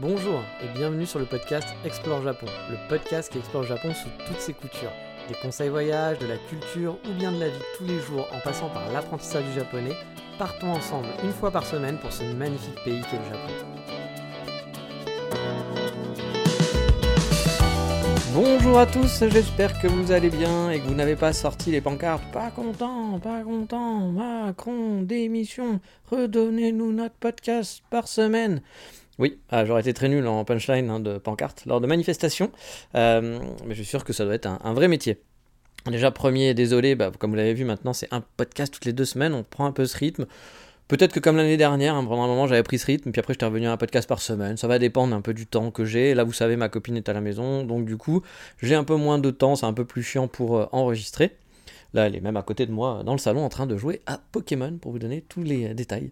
Bonjour et bienvenue sur le podcast Explore Japon, le podcast qui explore Japon sous toutes ses coutures. Des conseils voyages, de la culture ou bien de la vie tous les jours en passant par l'apprentissage du japonais, partons ensemble une fois par semaine pour ce magnifique pays qu'est le Japon. Bonjour à tous, j'espère que vous allez bien et que vous n'avez pas sorti les pancartes. Pas content, pas content, Macron, démission, redonnez-nous notre podcast par semaine. Oui, ah, j'aurais été très nul en punchline hein, de pancarte lors de manifestations, euh, mais je suis sûr que ça doit être un, vrai métier. Déjà, premier, désolé, bah, comme vous l'avez vu maintenant, c'est un podcast toutes les deux semaines, on prend un peu ce rythme. Peut-être que comme l'année dernière, hein, pendant un moment j'avais pris ce rythme, puis après j'étais revenu à un podcast par semaine. Ça va dépendre un peu du temps que j'ai. Là, vous savez, ma copine est à la maison, donc du coup, j'ai un peu moins de temps, c'est un peu plus chiant pour euh, enregistrer. Là, elle est même à côté de moi dans le salon en train de jouer à Pokémon pour vous donner tous les détails.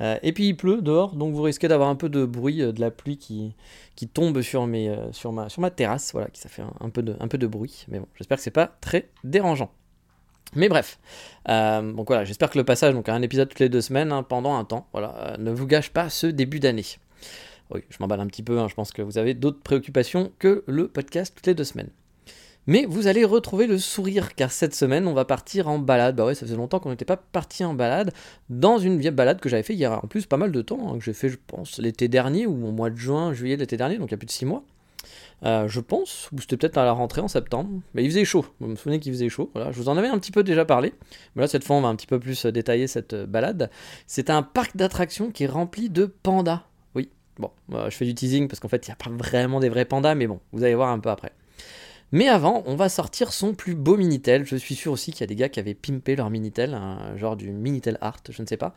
Euh, et puis il pleut dehors, donc vous risquez d'avoir un peu de bruit euh, de la pluie qui, qui tombe sur, mes, euh, sur, ma, sur ma terrasse, voilà, qui ça fait un, peu de, un peu de bruit. Mais bon, j'espère que c'est pas très dérangeant. Mais bref, donc voilà, j'espère que le passage, donc un épisode toutes les deux semaines, hein, pendant un temps, voilà, ne vous gâche pas ce début d'année. Oui, je m'emballe un petit peu, hein, je pense que vous avez d'autres préoccupations que le podcast toutes les deux semaines. Mais vous allez retrouver le sourire, car cette semaine, on va partir en balade. Bah ouais, ça faisait longtemps qu'on n'était pas parti en balade, dans une vieille balade que j'avais fait il y a en plus pas mal de temps, hein, que j'ai fait, je pense, l'été dernier, ou au mois de juin, juillet l'été dernier, donc il y a plus de 6 mois. Euh, je pense, ou c'était peut-être à la rentrée en septembre, mais il faisait chaud, vous me souvenez qu'il faisait chaud, voilà. je vous en avais un petit peu déjà parlé, mais là cette fois on va un petit peu plus détailler cette euh, balade. C'est un parc d'attractions qui est rempli de pandas, oui, bon, euh, je fais du teasing parce qu'en fait il n'y a pas vraiment des vrais pandas, mais bon, vous allez voir un peu après. Mais avant, on va sortir son plus beau Minitel. Je suis sûr aussi qu'il y a des gars qui avaient pimpé leur Minitel, un genre du Minitel Art, je ne sais pas.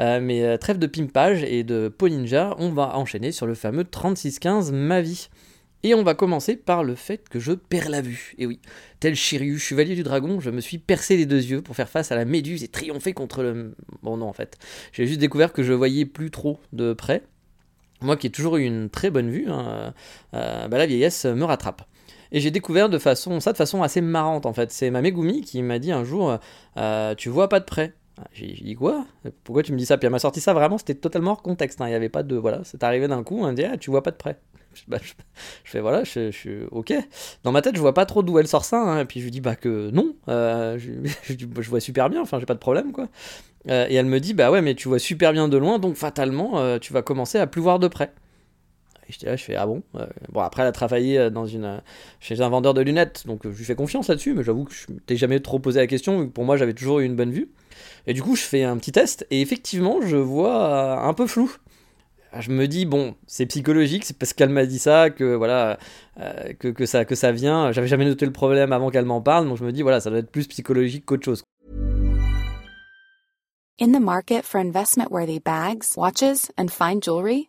Euh, mais euh, trêve de pimpage et de Polinja, on va enchaîner sur le fameux 3615 Mavi. Et on va commencer par le fait que je perds la vue. Et oui, tel Shiryu, chevalier du dragon, je me suis percé les deux yeux pour faire face à la méduse et triompher contre le... Bon non en fait, j'ai juste découvert que je voyais plus trop de près. Moi qui ai toujours eu une très bonne vue, hein, euh, bah, la vieillesse me rattrape. Et j'ai découvert de façon, ça de façon assez marrante en fait. C'est ma Megumi qui m'a dit un jour euh, Tu vois pas de près j'ai dit quoi? Pourquoi tu me dis ça? Puis elle m'a sorti ça vraiment, c'était totalement hors contexte. Hein. Il n'y avait pas de. Voilà, c'est arrivé d'un coup, on me dit ah, Tu vois pas de près. Bah, je, fais voilà, je, suis ok. Dans ma tête, je vois pas trop d'où elle sort ça. Hein. Et puis je lui dis bah que non, euh, je, je, vois super bien, enfin j'ai pas de problème quoi. Euh, et elle me dit bah ouais, mais tu vois super bien de loin, donc fatalement tu vas commencer à plus voir de près. Et j'étais là, je fais ah bon. Euh, bon après elle a travaillé euh, une chez un vendeur de lunettes, donc euh, je lui fais confiance là-dessus, mais j'avoue que je m'étais jamais trop posé la question. Pour moi j'avais toujours eu une bonne vue. Et du coup je fais un petit test et effectivement je vois un peu flou. Je me dis bon c'est psychologique, c'est parce qu'elle m'a dit ça que voilà que, que, ça que ça vient. J'avais jamais noté le problème avant qu'elle m'en parle, donc je me dis voilà ça doit être plus psychologique qu'autre chose. In the market for investment-worthy bags, watches, and fine jewelry.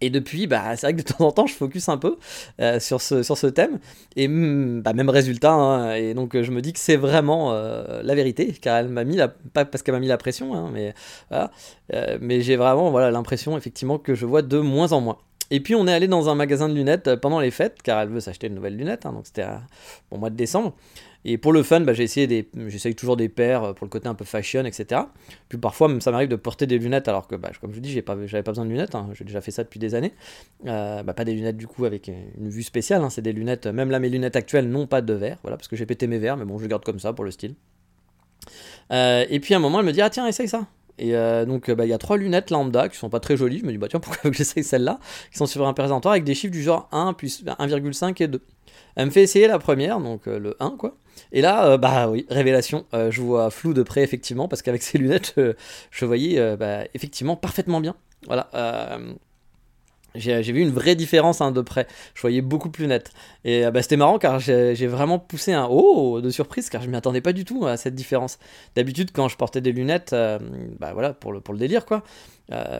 Et depuis, bah, c'est vrai que de temps en temps, je focus un peu euh, sur, ce, sur ce thème. Et bah, même résultat. Hein, et donc, je me dis que c'est vraiment euh, la vérité. Car elle m'a mis la. Pas parce qu'elle m'a mis la pression, hein, mais. Euh, mais j'ai vraiment voilà, l'impression, effectivement, que je vois de moins en moins. Et puis, on est allé dans un magasin de lunettes pendant les fêtes, car elle veut s'acheter une nouvelle lunette. Hein, donc, c'était au mois de décembre. Et pour le fun, bah, j'ai j'essaye toujours des paires euh, pour le côté un peu fashion, etc. Puis parfois, ça m'arrive de porter des lunettes, alors que, bah, comme je vous dis, j'ai pas, j'avais pas besoin de lunettes. Hein. j'ai déjà fait ça depuis des années. Euh, bah, pas des lunettes du coup avec une vue spéciale. Hein. c'est des lunettes. Même là, mes lunettes actuelles n'ont pas de verre, voilà, parce que j'ai pété mes verres, mais bon, je les garde comme ça pour le style. Euh, et puis à un moment, elle me dit ah tiens, essaye ça. Et donc, il y a trois lunettes lambda qui sont pas très jolies. Je me dis, bah tiens, pourquoi j'essaye celle-là? Qui sont sur un présentoir avec des chiffres du genre 1 plus 1,5 et 2. Elle me fait essayer la première, donc le 1, quoi. Et là, euh, bah oui, révélation, euh, je vois flou de près effectivement, parce qu'avec ces lunettes, je voyais euh, bah, effectivement parfaitement bien. Voilà. j'ai vu une vraie différence hein, de près. Je voyais beaucoup plus net. Et bah, c'était marrant car j'ai vraiment poussé un oh de surprise car je m'y attendais pas du tout à cette différence. D'habitude, quand je portais des lunettes, bah voilà, pour le, pour le délire quoi.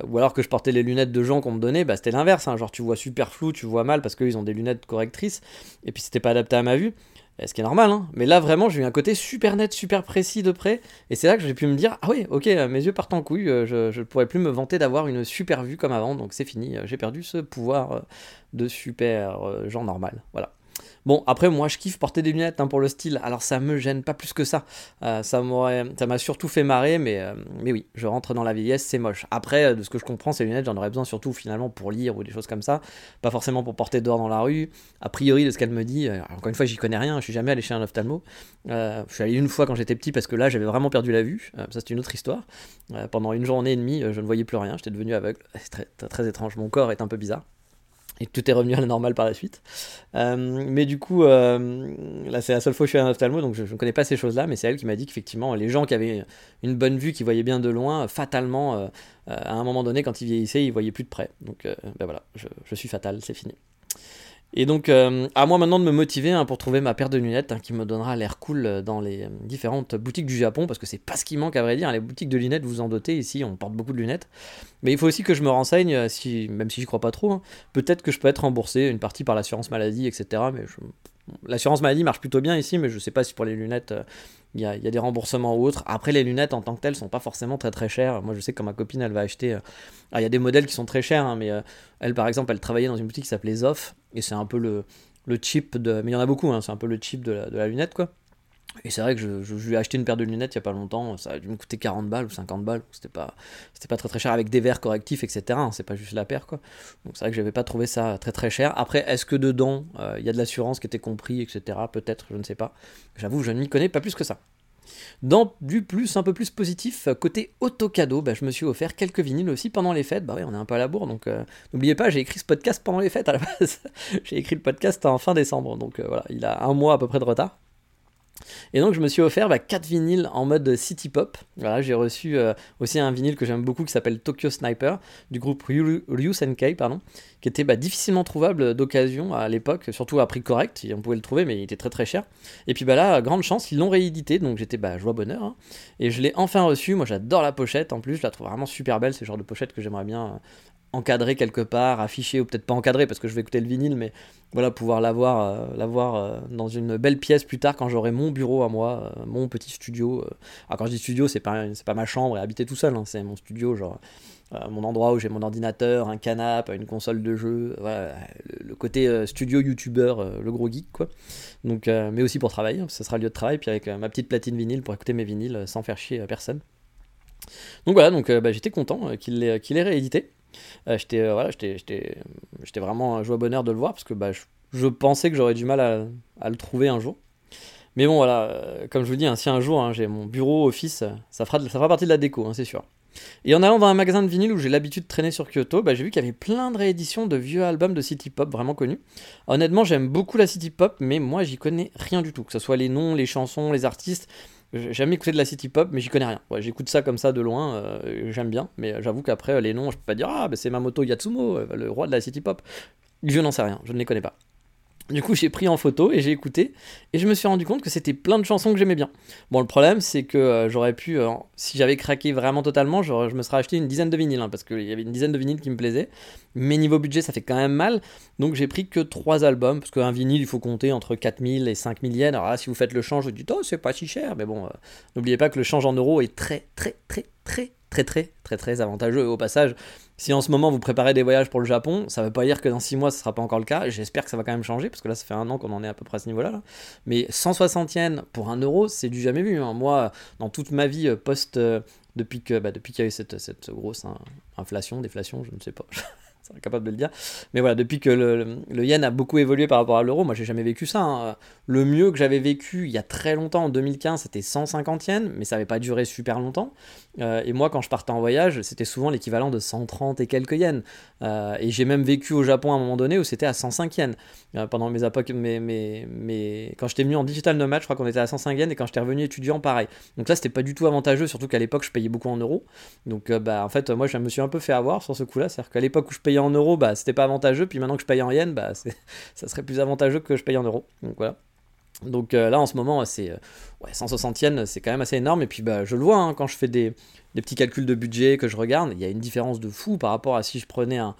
ou alors que je portais les lunettes de gens qu'on me donnait, bah, c'était l'inverse. Hein. genre tu vois super flou, tu vois mal parce qu'ils ont des lunettes correctrices. Et puis c'était pas adapté à ma vue. Euh, ce qui est normal, hein. mais là vraiment j'ai eu un côté super net, super précis de près, et c'est là que j'ai pu me dire ah oui, ok, euh, mes yeux partent en couille, euh, je ne pourrais plus me vanter d'avoir une super vue comme avant, donc c'est fini, j'ai perdu ce pouvoir de super genre normal, voilà. Bon, après, moi, je kiffe porter des lunettes hein, pour le style, alors ça me gêne pas plus que ça. Euh, ça m'a surtout fait marrer, mais, euh, mais oui, je rentre dans la vieillesse, c'est moche. Après, euh, de ce que je comprends, ces lunettes, j'en aurais besoin surtout finalement pour lire ou des choses comme ça, pas forcément pour porter dehors dans la rue. A priori, de ce qu'elle me dit, encore une fois, j'y connais rien, je suis jamais allé chez un ophtalmo. je suis allé une fois quand j'étais petit parce que là, j'avais vraiment perdu la vue. ça, c'est une autre histoire. pendant une journée et demie, je ne voyais plus rien, j'étais devenu aveugle. C'est très, très étrange, mon corps est un peu bizarre et tout est revenu à la normale par la suite. Euh, mais du coup, euh, là c'est la seule fois que je suis à un ophtalmo, donc je ne connais pas ces choses-là, mais c'est elle qui m'a dit qu'effectivement, les gens qui avaient une bonne vue, qui voyaient bien de loin, fatalement, euh, à un moment donné, quand ils vieillissaient, ils voyaient plus de près. Donc ben voilà, je suis fatal, c'est fini. Et donc, euh, à moi maintenant de me motiver hein, pour trouver ma paire de lunettes hein, qui me donnera l'air cool euh, dans les euh, différentes boutiques du Japon, parce que c'est pas ce qui manque à vrai dire. Les boutiques de lunettes, vous en dotez, ici on porte beaucoup de lunettes. Mais il faut aussi que je me renseigne, même si je crois pas trop, hein. peut-être que je peux être remboursé une partie par l'assurance maladie, etc. Mais l'assurance maladie marche plutôt bien ici, mais je sais pas si pour les lunettes il y, a, des remboursements ou autres. Après, les lunettes en tant que telles sont pas forcément très très chères. Moi, je sais que quand ma copine elle va acheter. Euh, il y a des modèles qui sont très chers, hein, mais euh, elle, par exemple, elle travaillait dans une boutique qui s'appelait Zoff, et c'est un peu le, chip de. Mais il y en a beaucoup, hein, c'est un peu le chip la, de la lunette, quoi. Et c'est vrai que je, lui ai acheté une paire de lunettes il y a pas longtemps, ça a dû me coûter 40 balles ou 50 balles, c'était pas, pas très très cher avec des verres correctifs, etc. Hein, c'est pas juste la paire quoi. Donc c'est vrai que j'avais pas trouvé ça très très cher. Après, est-ce que dedans euh, il y a de l'assurance qui était compris, etc. Peut-être, je ne sais pas. J'avoue, je ne m'y connais pas plus que ça. Dans du plus, un peu plus positif, côté auto-cadeau, bah, je me suis offert quelques vinyles aussi pendant les fêtes. Bah oui, on est un peu à la bourre, donc euh, n'oubliez pas, j'ai écrit ce podcast pendant les fêtes à la base. j'ai écrit le podcast en fin décembre, donc euh, voilà, il a un mois à peu près de retard. Et donc je me suis offert bah, 4 vinyles en mode city pop. Voilà, j'ai reçu euh, aussi un vinyle que j'aime beaucoup qui s'appelle Tokyo Sniper du groupe Ryu, Ryu Senkei, pardon, qui était bah, difficilement trouvable d'occasion à l'époque, surtout à prix correct. On pouvait le trouver, mais il était très très cher. Et puis bah là, grande chance, ils l'ont réédité, donc j'étais bah, joie bonheur. Hein. Et je l'ai enfin reçu. Moi j'adore la pochette en plus, je la trouve vraiment super belle. C'est genre de pochette que j'aimerais bien euh, encadré quelque part, affiché ou peut-être pas encadré parce que je vais écouter le vinyle, mais voilà, pouvoir l'avoir euh, l'avoir euh, dans une belle pièce plus tard quand j'aurai mon bureau à moi, euh, mon petit studio. Alors quand je dis studio, c'est pas, c'est pas ma chambre et habiter tout seul, hein, c'est mon studio, genre mon endroit où j'ai mon ordinateur, un canapé, une console de jeu, voilà, le, côté studio youtubeur, le gros geek quoi. Donc, mais aussi pour travailler, ce sera le lieu de travail, puis avec ma petite platine vinyle pour écouter mes vinyles sans faire chier personne. Donc voilà, donc bah, j'étais content qu'il l'ait, qu'il ait réédité. Euh, j'étais euh, j'étais vraiment un joie bonheur de le voir parce que bah, je, pensais que j'aurais du mal à, le trouver un jour. Mais bon, voilà, euh, comme je vous dis, hein, si un jour hein, j'ai mon bureau, office, ça fera, ça fera partie de la déco, hein, c'est sûr. Et en allant dans un magasin de vinyle où j'ai l'habitude de traîner sur Kyoto, bah, j'ai vu qu'il y avait plein de rééditions de vieux albums de City Pop vraiment connus. Honnêtement, j'aime beaucoup la City Pop, mais moi j'y connais rien du tout, que ce soit les noms, les chansons, les artistes. J'ai jamais écouté de la city pop, mais j'y connais rien. J'écoute ça comme ça de loin, euh, j'aime bien, mais j'avoue qu'après, les noms, je peux pas dire, ah, bah, c'est Mamoto Yatsumo, euh, le roi de la city pop. Je n'en sais rien, je ne les connais pas. Du coup, j'ai pris en photo et j'ai écouté, et je me suis rendu compte que c'était plein de chansons que j'aimais bien. Bon, le problème, c'est que euh, j'aurais pu, euh, si j'avais craqué vraiment totalement, je me serais acheté une dizaine de vinyles, hein, parce qu'il y avait une dizaine de vinyles qui me plaisaient. Mais niveau budget, ça fait quand même mal, donc j'ai pris que 3 albums, parce qu'un vinyle, il faut compter entre 4000 et 5000 yens. Alors là, si vous faites le change, vous dites, oh, c'est pas si cher, mais bon, euh, n'oubliez pas que le change en euros est très, très, très, très, très, très, très, très avantageux. Au passage, si en ce moment vous préparez des voyages pour le Japon, ça ne veut pas dire que dans 6 mois ce sera pas encore le cas. J'espère que ça va quand même changer parce que là ça fait un an qu'on en est à peu près à ce niveau-là. Mais 160 yens pour 1 euro, c'est du jamais vu. Hein. Moi, dans toute ma vie euh, post, euh, depuis que bah, depuis qu'il y a eu cette, cette grosse inflation, déflation, je ne sais pas. capable de le dire. Mais voilà, depuis que le, yen a beaucoup évolué par rapport à l'euro, moi j'ai jamais vécu ça. Hein. Le mieux que j'avais vécu il y a très longtemps, en 2015, c'était 150 yens, mais ça n'avait pas duré super longtemps. Euh, et moi, quand je partais en voyage, c'était souvent l'équivalent de 130 et quelques yens. Euh, et j'ai même vécu au Japon à un moment donné où c'était à 105 yens. Euh, pendant mes époques, quand j'étais venu en digital nomade, je crois qu'on était à 105 yens, et quand j'étais revenu étudiant, pareil. Donc là, c'était pas du tout avantageux, surtout qu'à l'époque, je payais beaucoup en euros. Donc bah, en fait, moi, je me suis un peu fait avoir sur ce coup-là. C'est-à-dire qu'à l'époque où je payais en euros, bah, c'était pas avantageux. Puis maintenant que je paye en yens, bah, ça serait plus avantageux que je paye en euros. Donc voilà. Donc là, en ce moment, c'est ouais, 160 yens, c'est quand même assez énorme. Et puis, bah, je le vois hein, quand je fais des, petits calculs de budget, que je regarde, il y a une différence de fou par rapport à si je prenais un,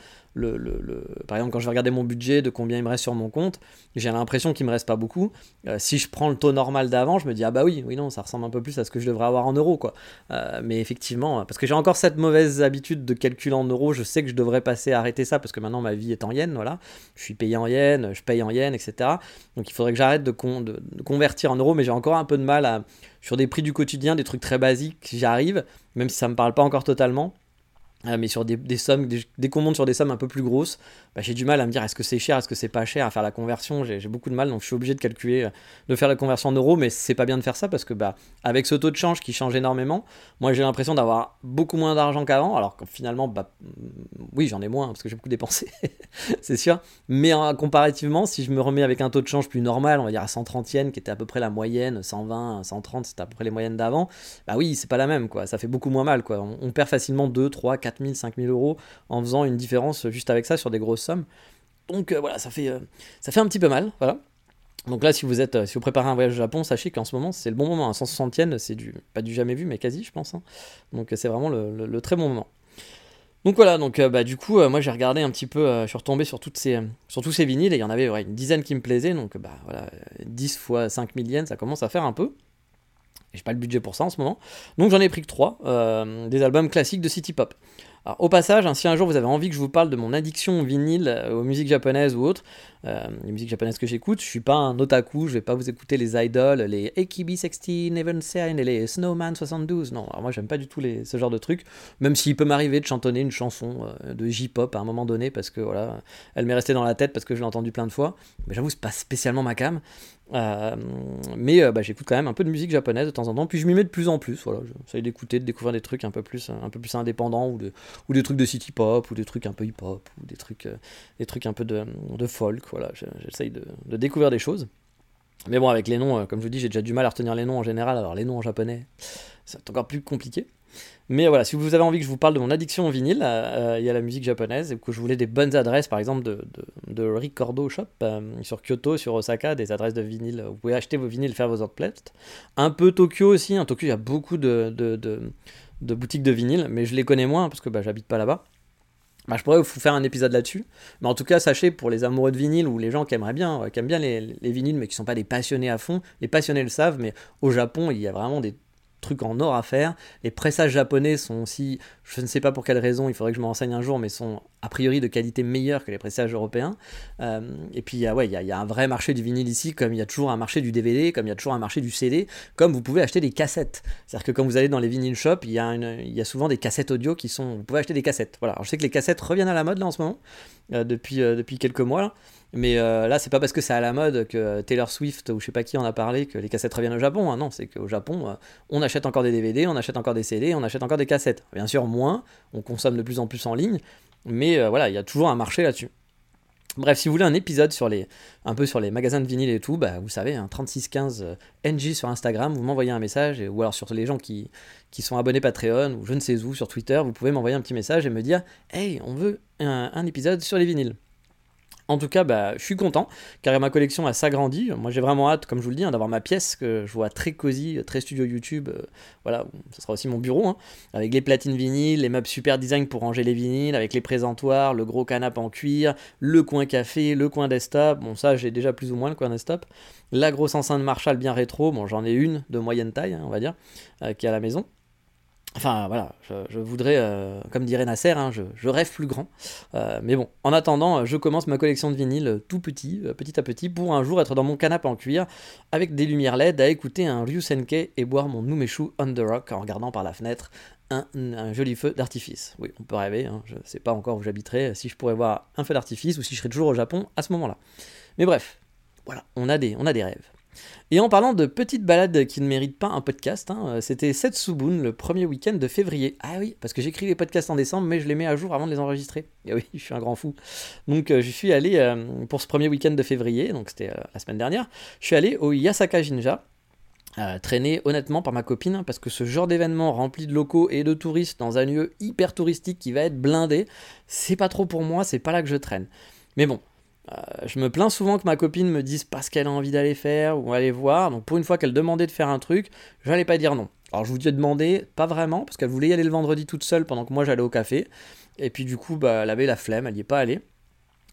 par exemple, quand je vais regarder mon budget, de combien il me reste sur mon compte, j'ai l'impression qu'il me reste pas beaucoup. Euh, si je prends le taux normal d'avant, je me dis ah bah oui, oui non, ça ressemble un peu plus à ce que je devrais avoir en euros quoi. Euh, mais effectivement, parce que j'ai encore cette mauvaise habitude de calculer en euros, je sais que je devrais passer à arrêter ça parce que maintenant ma vie est en yens, voilà. Je suis payé en yens, je paye en yens, etc. Donc il faudrait que j'arrête de, de, convertir en euros, mais j'ai encore un peu de sur des prix du quotidien, des trucs très basiques, j'y arrive, même si ça me parle pas encore totalement. Euh, mais sur des, sommes, dès qu'on monte sur des sommes un peu plus grosses, bah, j'ai du mal à me dire est-ce que c'est cher, est-ce que c'est pas cher à faire la conversion? J'ai beaucoup de mal, donc je suis obligé de calculer, euh, de faire la conversion en euros, mais c'est pas bien de faire ça parce que bah, avec ce taux de change qui change énormément, moi j'ai l'impression d'avoir beaucoup moins d'argent qu'avant, alors que finalement, bah, oui, j'en ai moins parce que j'ai beaucoup dépensé, c'est sûr. Mais comparativement, si je me remets avec un taux de change plus normal, on va dire à 130 yens, qui était à peu près la moyenne, 120, 130, c'était à peu près les moyennes d'avant, bah oui, c'est pas la même, quoi. Ça fait beaucoup moins mal, quoi. On perd facilement 2, 3, 4 4 000, 5 000 euros en faisant une différence juste avec ça sur des grosses sommes. Donc euh, voilà, ça fait, euh, ça fait un petit peu mal. Voilà. Donc là, si vous êtes, si vous préparez un voyage au Japon, sachez qu'en ce moment, c'est le bon moment. 160 yens, c'est du, pas du jamais vu, mais quasi, je pense. Hein. Donc c'est vraiment le, très bon moment. Donc voilà, donc euh, bah, du coup, moi j'ai regardé un petit peu, je suis retombé sur, toutes ces, sur tous ces vinyles et il y en avait une dizaine qui me plaisaient. Donc bah voilà, 10 fois 5000 yens, ça commence à faire un peu. J'ai pas le budget pour ça en ce moment. Donc j'en ai pris que 3, des albums classiques de City Pop au passage, hein, si un jour vous avez envie que je vous parle de mon addiction au vinyle, euh, aux musiques japonaises ou autres, euh, les musiques japonaises que j'écoute, je suis pas un otaku, je vais pas vous écouter les idols, les AKB16, Neversign et les Snowman 72. Non, moi j'aime pas du tout ce genre de trucs, même s'il peut m'arriver de chantonner une chanson euh, de J-pop à un moment donné parce que voilà, elle m'est restée dans la tête parce que je l'ai entendue plein de fois. Mais j'avoue, c'est pas spécialement ma cam. Euh, mais euh, bah, j'écoute quand même un peu de musique japonaise de temps en temps, puis je m'y mets de plus en plus. Voilà, j'essaie d'écouter, de découvrir des trucs un peu plus, un peu plus indépendants ou, de, ou des trucs de city pop ou des trucs un peu hip hop ou des trucs, euh, des trucs un peu de, de folk. Voilà, j'essaye de, de, découvrir des choses. Mais bon, avec les noms, comme je vous dis, j'ai déjà du mal à retenir les noms en général. Alors les noms en japonais, c'est encore plus compliqué. Mais voilà, si vous avez envie que je vous parle de mon addiction au vinyle, euh, euh, il y a la musique japonaise, et que je voulais des bonnes adresses, par exemple, de, de, Ricordo Shop, euh, sur Kyoto, sur Osaka, des adresses de vinyle. Vous pouvez acheter vos vinyles, faire vos playlists. Un peu Tokyo aussi, en. Tokyo, il y a beaucoup de, de, boutiques de vinyle, mais je les connais moins, parce que bah, j'habite pas là-bas. Bah, je pourrais vous faire un épisode là-dessus. Mais en tout cas, sachez, pour les amoureux de vinyle ou les gens qui bien, qui aiment bien les, les vinyles, mais qui ne sont pas des passionnés à fond, les passionnés le savent, mais au Japon, il y a vraiment des trucs en or à faire. Les pressages japonais sont aussi, je ne sais pas pour quelle raison, il faudrait que je me renseigne un jour, mais sont a priori de qualité meilleure que les pressages européens. Euh, et puis ouais, il y, a un vrai marché du vinyle ici, comme il y a toujours un marché du DVD, comme il y a toujours un marché du CD, comme vous pouvez acheter des cassettes. C'est-à-dire que quand vous allez dans les vinyl shops, il y, a y souvent des cassettes audio qui sont... Vous pouvez acheter des cassettes. Voilà, je sais que les cassettes reviennent à la mode là en ce moment, euh, depuis, euh, depuis quelques mois. Mais euh, là, c'est pas parce que c'est à la mode que Taylor Swift ou je sais pas qui en a parlé que les cassettes reviennent au Japon. Hein. Non, c'est qu'au Japon, on achète encore des DVD, on achète encore des CD, on achète encore des cassettes. Bien sûr, moins, on consomme de plus en plus en ligne, mais euh, voilà, il y a toujours un marché là-dessus. Bref, si vous voulez un épisode sur les, un peu sur les magasins de vinyle et tout, bah, vous savez, hein, 3615 NG sur Instagram, vous m'envoyez un message, ou alors sur les gens qui, qui sont abonnés Patreon, ou je ne sais où, sur Twitter, vous pouvez m'envoyer un petit message et me dire Hey, on veut un épisode sur les vinyles. En tout cas, bah, je suis content car ma collection s'agrandi. Moi, j'ai vraiment hâte, comme je vous le dis, hein, d'avoir ma pièce que je vois très cosy, très studio YouTube. Euh, voilà, ce sera aussi mon bureau, hein, avec les platines vinyles, les meubles super design pour ranger les vinyles, avec les présentoirs, le gros canapé en cuir, le coin café, le coin desktop. Bon, ça, j'ai déjà plus ou moins le coin desktop. La grosse enceinte Marshall bien rétro. Bon, j'en ai une de moyenne taille, hein, on va dire, euh, qui est à la maison. Enfin voilà, je, voudrais, euh, comme dirait Nasser, hein, je, rêve plus grand. Euh, mais bon, en attendant, je commence ma collection de vinyles tout petit, euh, petit à petit, pour un jour être dans mon canapé en cuir, avec des lumières LED, à écouter un Ryusenke et boire mon Numeshu on the rock en regardant par la fenêtre un, joli feu d'artifice. Oui, on peut rêver, hein, je ne sais pas encore où j'habiterai, si je pourrais voir un feu d'artifice ou si je serais toujours au Japon à ce moment-là. Mais bref, voilà, on a des, on a des rêves. Et en parlant de petites balades qui ne méritent pas un podcast, hein, euh, c'était Setsubun le premier week-end de février. Ah oui, parce que j'écris les podcasts en décembre, mais je les mets à jour avant de les enregistrer. Et oui, je suis un grand fou. Donc euh, je suis allé pour ce premier week-end de février, donc c'était euh, la semaine dernière, je suis allé au Yasaka Jinja. euh, traîné honnêtement par ma copine parce que ce genre d'événement rempli de locaux et de touristes dans un lieu hyper touristique qui va être blindé, c'est pas trop pour moi, c'est pas là que je traîne. Mais bon, euh, je me plains souvent que ma copine me dise pas ce qu'elle a envie d'aller faire ou aller voir. Donc pour une fois qu'elle demandait de faire un truc, j'allais pas dire non. Alors je vous dis demander, pas vraiment, parce qu'elle voulait y aller le vendredi toute seule pendant que moi j'allais au café. Et puis du coup, bah, elle avait la flemme, elle y est pas allée.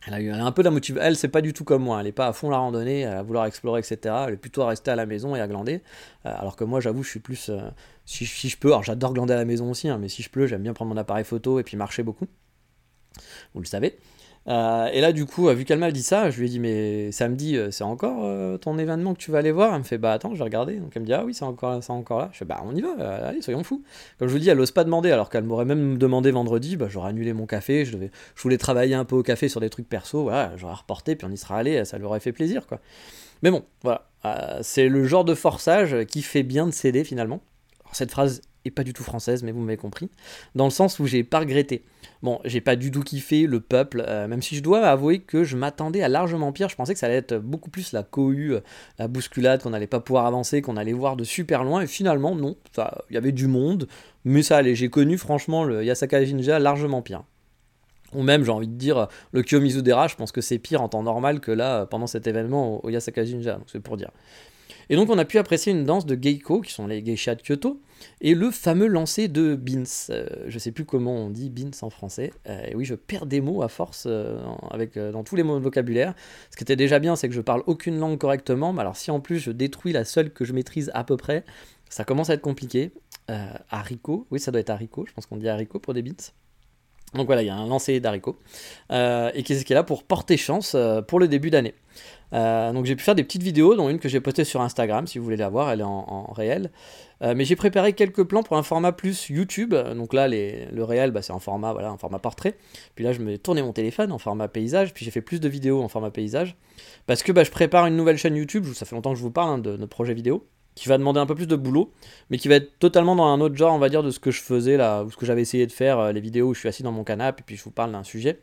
Elle a eu un peu la motivation. Elle, c'est pas du tout comme moi. Elle est pas à fond la randonnée, à vouloir explorer, etc. Elle est plutôt à rester à la maison et à glander. Euh, alors que moi, j'avoue, je suis plus. Euh, si, je peux, alors j'adore glander à la maison aussi, hein, mais si je peux, j'aime bien prendre mon appareil photo et puis marcher beaucoup. Vous le savez. Euh, et là, du coup, vu qu'elle m'a dit ça, je lui ai dit, mais samedi, euh, c'est encore euh, ton événement que tu vas aller voir? Elle me fait, bah attends, je vais regarder. Donc elle me dit, ah oui, c'est encore, encore là. Je fais, bah on y va, allez, soyons fous. Comme je vous dis, elle n'ose pas demander, alors qu'elle m'aurait même demandé vendredi, bah j'aurais annulé mon café, je voulais travailler un peu au café sur des trucs perso, voilà, j'aurais reporté, puis on y sera allé, ça lui aurait fait plaisir, quoi. Mais bon, voilà, c'est le genre de forçage qui fait bien de céder finalement. cette phrase est pas du tout française, mais vous m'avez compris, dans le sens où j'ai pas regretté. Bon, j'ai pas du tout kiffé le peuple, euh, même si je dois avouer que je m'attendais à largement pire. Je pensais que ça allait être beaucoup plus la cohue, euh, la bousculade, qu'on n'allait pas pouvoir avancer, qu'on allait voir de super loin. Et finalement, non, il y avait du monde, mais ça allait. J'ai connu franchement le Yasaka Jinja largement pire. Ou même, j'ai envie de dire, le Kiyomizudera, je pense que c'est pire en temps normal que là, pendant cet événement au, Yasaka Jinja, c'est pour dire. Et donc on a pu apprécier une danse de Geiko, qui sont les geishas de Kyoto, et le fameux lancer de Beans. Euh, je sais plus comment on dit Beans en français. Euh, oui, je perds des mots à force euh, avec, dans tous les mots de vocabulaire. Ce qui était déjà bien, c'est que je parle aucune langue correctement, mais alors si en plus je détruis la seule que je maîtrise à peu près, ça commence à être compliqué. haricot, oui ça doit être haricot, je pense qu'on dit haricot pour des beans. Donc voilà, il y a un lancer d'haricots. et qui est là pour porter chance pour le début d'année. Euh, donc j'ai pu faire des petites vidéos, dont une que j'ai postée sur Instagram, si vous voulez la voir, elle est en, réel. Euh, mais j'ai préparé quelques plans pour un format plus YouTube. Donc là, le réel, bah, c'est un format, voilà, format portrait. Puis là, je me tourné mon téléphone en format paysage. Puis j'ai fait plus de vidéos en format paysage. Parce que bah, je prépare une nouvelle chaîne YouTube, ça fait longtemps que je vous parle hein, de notre projet vidéo, qui va demander un peu plus de boulot, mais qui va être totalement dans un autre genre, on va dire, de ce que je faisais là, ou ce que j'avais essayé de faire, euh, les vidéos où je suis assis dans mon canapé, et puis je vous parle d'un sujet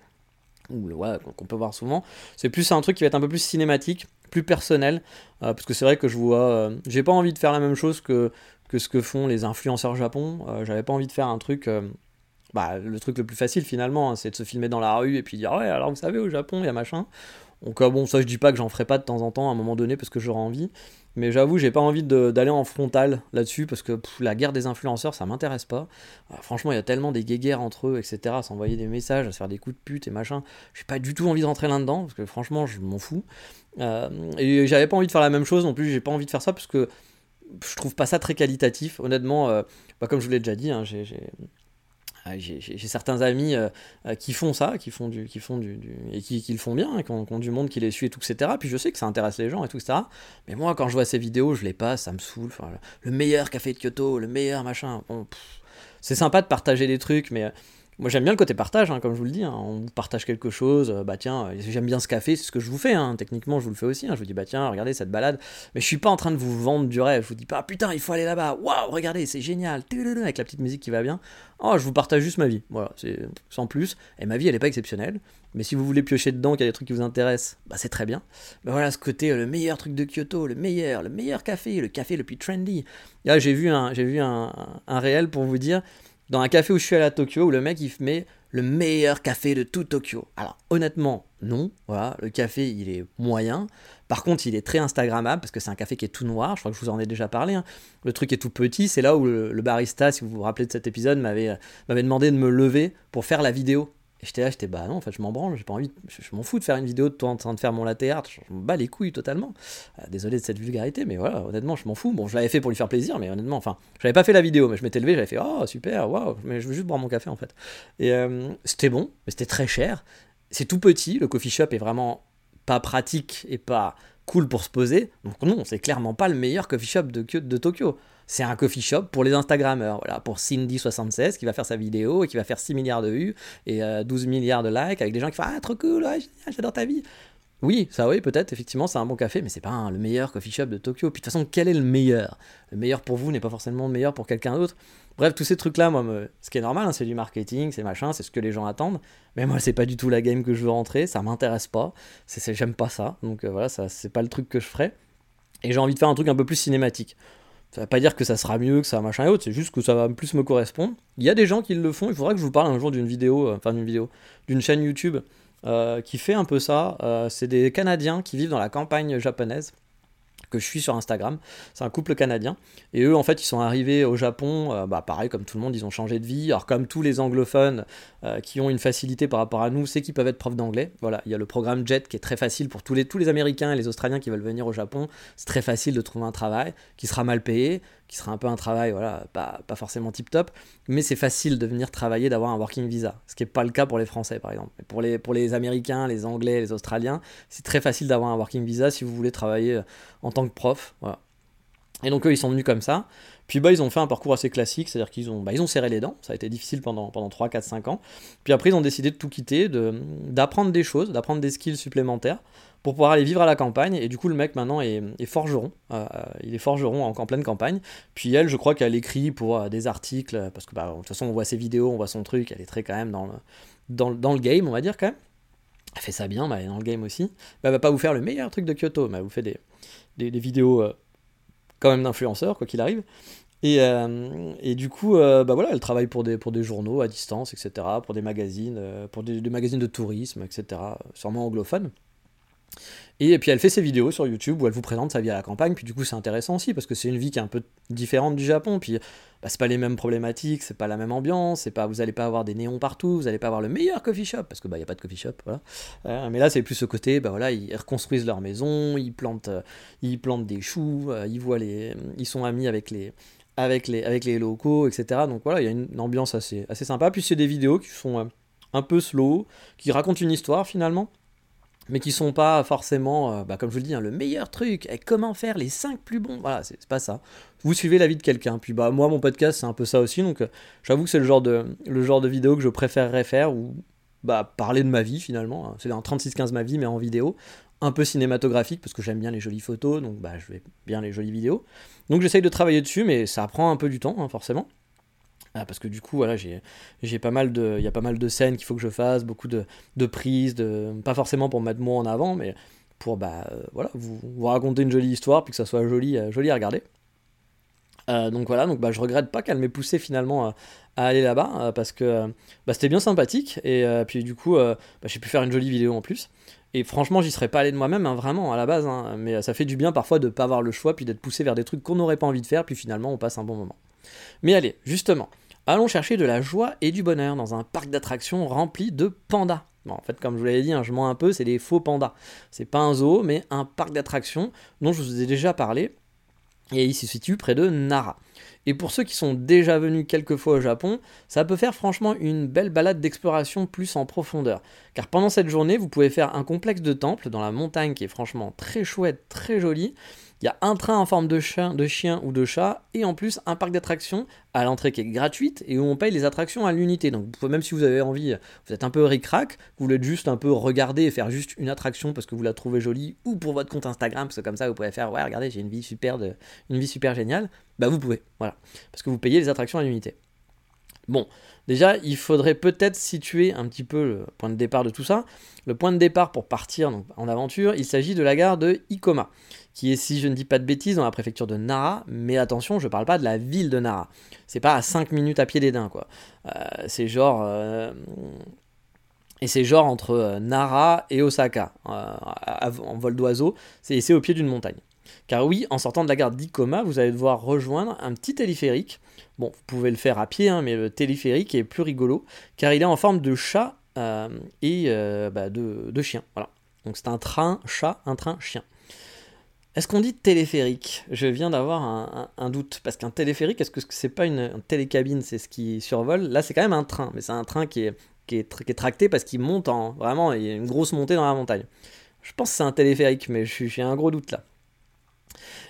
ou ouais, qu'on peut voir souvent. C'est plus un truc qui va être un peu plus cinématique, plus personnel, euh, parce que c'est vrai que je vois, euh, j'ai pas envie de faire la même chose que, ce que font les influenceurs japon. J'avais pas envie de faire un truc, bah, le truc le plus facile finalement, hein, c'est de se filmer dans la rue et puis dire ouais, alors vous savez au Japon il y a machin. Donc bon, ça je dis pas que j'en ferai pas de temps en temps à un moment donné parce que j'aurai envie, mais j'avoue, j'ai pas envie d'aller en frontal là-dessus parce que la guerre des influenceurs, ça m'intéresse pas. Euh, franchement, il y a tellement des guéguerres entre eux, etc., à s'envoyer des messages, à se faire des coups de pute et machin. J'ai pas du tout envie de rentrer là-dedans parce que franchement, je m'en fous. Euh, et j'avais pas envie de faire la même chose non plus, j'ai pas envie de faire ça parce que je trouve pas ça très qualitatif. Honnêtement, euh, bah, comme je vous l'ai déjà dit, hein, j'ai ah, j'ai certains amis euh, euh, qui font ça, qui font du, qui font du, et qui, le font bien, et qui ont, du monde qui les suit et tout, etc. Puis je sais que ça intéresse les gens et tout, etc. Mais moi, quand je vois ces vidéos, je les passe, ça me saoule. Le meilleur café de Kyoto, le meilleur machin. C'est sympa de partager des trucs, mais moi j'aime bien le côté partage, hein, comme je vous le dis. Hein. on partage quelque chose, euh, bah tiens, j'aime bien ce café, c'est ce que je vous fais. Hein. techniquement, je vous le fais aussi. je vous dis, bah tiens, regardez cette balade. Mais je suis pas en train de vous vendre du rêve. Je vous dis pas, putain, il faut aller là-bas. Waouh, regardez, c'est génial. Avec la petite musique qui va bien. Oh, je vous partage juste ma vie. Voilà, c'est sans plus. Et ma vie, elle est pas exceptionnelle. Mais si vous voulez piocher dedans, qu'il y a des trucs qui vous intéressent, bah c'est très bien. Mais voilà, ce côté, le meilleur truc de Kyoto, le meilleur, le meilleur café, le café le plus trendy. Là, j'ai vu un, j'ai vu un, un réel pour vous dire dans un café où je suis allé à Tokyo, où le mec il met le meilleur café de tout Tokyo. Alors honnêtement, non. Voilà, le café il est moyen. Par contre, il est très Instagrammable parce que c'est un café qui est tout noir. Je crois que je vous en ai déjà parlé. Hein. Le truc est tout petit. C'est là où le, barista, si vous vous rappelez de cet épisode, m'avait demandé de me lever pour faire la vidéo j'étais là, j'étais bah non, en fait, je m'en branle, j'ai pas envie, je, m'en fous de faire une vidéo de toi en train de faire mon latte art, je m'en bats les couilles totalement. Euh, désolé de cette vulgarité, mais voilà, honnêtement, je m'en fous. Bon, je l'avais fait pour lui faire plaisir, mais honnêtement, enfin, j'avais pas fait la vidéo, mais je m'étais levé, j'avais fait oh super, waouh, mais je veux juste boire mon café en fait. Et euh, c'était bon, mais c'était très cher. C'est tout petit, le coffee shop est vraiment pas pratique et pas cool pour se poser. Donc non, c'est clairement pas le meilleur coffee shop de, de Tokyo c'est un coffee shop pour les Instagrammeurs, voilà, pour Cindy76 qui va faire sa vidéo et qui va faire 6 milliards de vues et 12 euh, milliards de likes avec des gens qui font Ah, trop cool, j'adore ta vie. Oui, ça oui, peut-être, effectivement, c'est un bon café, mais c'est pas le meilleur coffee shop de Tokyo. Puis de toute façon, quel est le meilleur? Le meilleur pour vous n'est pas forcément le meilleur pour quelqu'un d'autre. Bref, tous ces trucs-là, moi, ce qui est normal, hein, c'est du marketing, c'est machin, c'est ce que les gens attendent. Mais moi, c'est pas du tout la game que je veux rentrer, ça m'intéresse pas, j'aime pas ça. Donc euh, voilà, ça, c'est pas le truc que je ferais. Et j'ai envie de faire un truc un peu plus cinématique. Ça veut pas dire que ça sera mieux, que ça machin et autre, c'est juste que ça va plus me correspondre. Il y a des gens qui le font, il faudra que je vous parle un jour d'une vidéo, euh, d'une vidéo, d'une chaîne YouTube euh, qui fait un peu ça. Euh, c'est des Canadiens qui vivent dans la campagne japonaise que je suis sur Instagram. C'est un couple canadien. Et eux, en fait, ils sont arrivés au Japon, euh, bah, pareil, comme tout le monde, ils ont changé de vie. Alors, comme tous les anglophones euh, qui ont une facilité par rapport à nous, c'est qu'ils peuvent être profs d'anglais. Voilà, il y a le programme JET qui est très facile pour tous les, tous les Américains et les Australiens qui veulent venir au Japon. C'est très facile de trouver un travail qui sera mal payé, qui sera un peu un travail, voilà, pas, pas forcément tip top, mais c'est facile de venir travailler, d'avoir un working visa, ce qui n'est pas le cas pour les Français par exemple. pour les, pour les Américains, les Anglais, les Australiens, c'est très facile d'avoir un working visa si vous voulez travailler euh, en tant que prof. Et donc eux, ils sont venus comme ça. Puis bah, ils ont fait un parcours assez classique, c'est-à-dire qu'ils ont, bah, ils ont serré les dents, ça a été difficile pendant, pendant 3, 4, 5 ans. Puis après, ils ont décidé de tout quitter, d'apprendre des choses, d'apprendre des skills supplémentaires pour pouvoir aller vivre à la campagne. Et du coup, le mec maintenant est, forgeron. Euh, il est forgeron en, pleine campagne. Puis elle, je crois qu'elle écrit pour euh, des articles, parce que bah, de toute façon, on voit ses vidéos, on voit son truc, elle est très quand même dans le, dans, dans le game, on va dire quand même. Elle fait ça bien, bah, elle est dans le game aussi. Bah, elle va pas vous faire le meilleur truc de Kyoto, mais elle vous fait des, des, vidéos euh, quand même d'influenceurs, quoi qu'il arrive. Et, et, du coup, bah voilà, elle travaille pour des, pour des journaux à distance, etc., pour des magazines, pour des, des magazines de tourisme, etc., sûrement anglophones. Et puis elle fait ses vidéos sur YouTube où elle vous présente sa vie à la campagne, puis du coup c'est intéressant aussi parce que c'est une vie qui est un peu différente du Japon, puis bah, c'est pas les mêmes problématiques, c'est pas la même ambiance, pas vous allez pas avoir des néons partout, vous allez pas avoir le meilleur coffee shop parce que bah a pas de coffee shop. Euh, mais là c'est plus ce côté, bah voilà ils reconstruisent leur maison, ils plantent, euh, ils plantent des choux, euh, ils voient les, ils sont amis avec les avec les avec les locaux, etc. Donc voilà il y a une, ambiance assez assez sympa. Puis c'est des vidéos qui sont un peu slow, qui racontent une histoire finalement mais qui sont pas forcément, euh, bah, comme je vous le dis, hein, le meilleur truc, et comment faire les 5 plus bons, voilà, c'est pas ça. Vous suivez la vie de quelqu'un, puis bah moi mon podcast c'est un peu ça aussi, donc euh, j'avoue que c'est le genre de vidéo que je préférerais faire, ou bah parler de ma vie finalement, hein. c'est un 36-15 ma vie mais en vidéo, un peu cinématographique parce que j'aime bien les jolies photos, donc bah je vais bien les jolies vidéos. Donc j'essaye de travailler dessus, mais ça prend un peu du temps hein, forcément. Ah, parce que du coup, voilà, j'ai, pas mal de, il y a pas mal de scènes qu'il faut que je fasse, beaucoup de, de prises, de, pas forcément pour mettre moi en avant, mais pour bah, euh, voilà, vous, vous, raconter une jolie histoire, puis que ça soit joli, euh, à regarder. Euh, donc voilà, donc bah, je regrette pas qu'elle m'ait poussé finalement à, aller là-bas, parce que bah, c'était bien sympathique, et puis du coup, bah, j'ai pu faire une jolie vidéo en plus. Et franchement, j'y serais pas allé de moi-même, hein, vraiment, à la base, hein, mais ça fait du bien parfois de pas avoir le choix, puis d'être poussé vers des trucs qu'on n'aurait pas envie de faire, puis finalement on passe un bon moment. Mais allez, justement, Allons chercher de la joie et du bonheur dans un parc d'attractions rempli de pandas. Bon, en fait, comme je vous l'avais dit, hein, je mens un peu, c'est des faux pandas. C'est pas un zoo, mais un parc d'attractions dont je vous ai déjà parlé. Et il se situe près de Nara. Et pour ceux qui sont déjà venus quelques fois au Japon, ça peut faire franchement une belle balade d'exploration plus en profondeur. Car pendant cette journée, vous pouvez faire un complexe de temples dans la montagne qui est franchement très chouette, très joli. Il y a un train en forme de chien, de chien ou de chat, et en plus un parc d'attractions à l'entrée qui est gratuite et où on paye les attractions à l'unité. Donc même si vous avez envie, vous êtes un peu ric-rac, vous voulez juste un peu regarder et faire juste une attraction parce que vous la trouvez jolie, ou pour votre compte Instagram, parce que comme ça vous pouvez faire ouais regardez j'ai une vie super de, une vie super géniale, bah vous pouvez, voilà, parce que vous payez les attractions à l'unité. Bon, déjà, il faudrait peut-être situer un petit peu le point de départ de tout ça. Le point de départ pour partir en aventure, il s'agit de la gare de Ikoma qui est, si je ne dis pas de bêtises, dans la préfecture de Nara, mais attention, je ne parle pas de la ville de Nara. C'est pas à 5 minutes à pied des daims, quoi. Euh, c'est genre. Euh, et c'est genre entre euh, Nara et Osaka, en vol d'oiseau, c'est au pied d'une montagne. Car oui, en sortant de la gare d'Ikoma, vous allez devoir rejoindre un petit téléphérique. Bon, vous pouvez le faire à pied, hein, mais le téléphérique est plus rigolo, car il est en forme de chat et bah, de, chien. Voilà. Donc c'est un train chat, un train chien. Est-ce qu'on dit téléphérique? Je viens d'avoir un, doute, parce qu'un téléphérique, est-ce que c'est pas une, télécabine, c'est ce qui survole? Là, c'est quand même un train, mais c'est un train qui est, qui est, tracté parce qu'il monte en... Vraiment, il y a une grosse montée dans la montagne. Je pense que c'est un téléphérique, mais j'ai un gros doute là.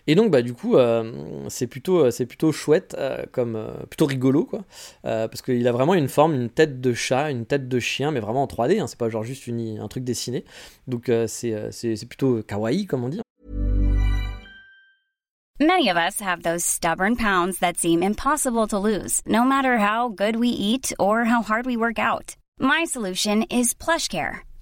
Et donc, bah, du coup, euh, c'est plutôt, c'est plutôt chouette, euh, comme, euh, plutôt rigolo, quoi. parce qu'il a vraiment une forme, une tête de chat, une tête de chien, mais vraiment en 3D, hein, c'est pas genre juste une, un truc dessiné. Donc, c'est plutôt kawaii, comme on dit. Many of us have those stubborn pounds that seem impossible to lose, no matter how good we eat or how hard we work out. My solution is PlushCare.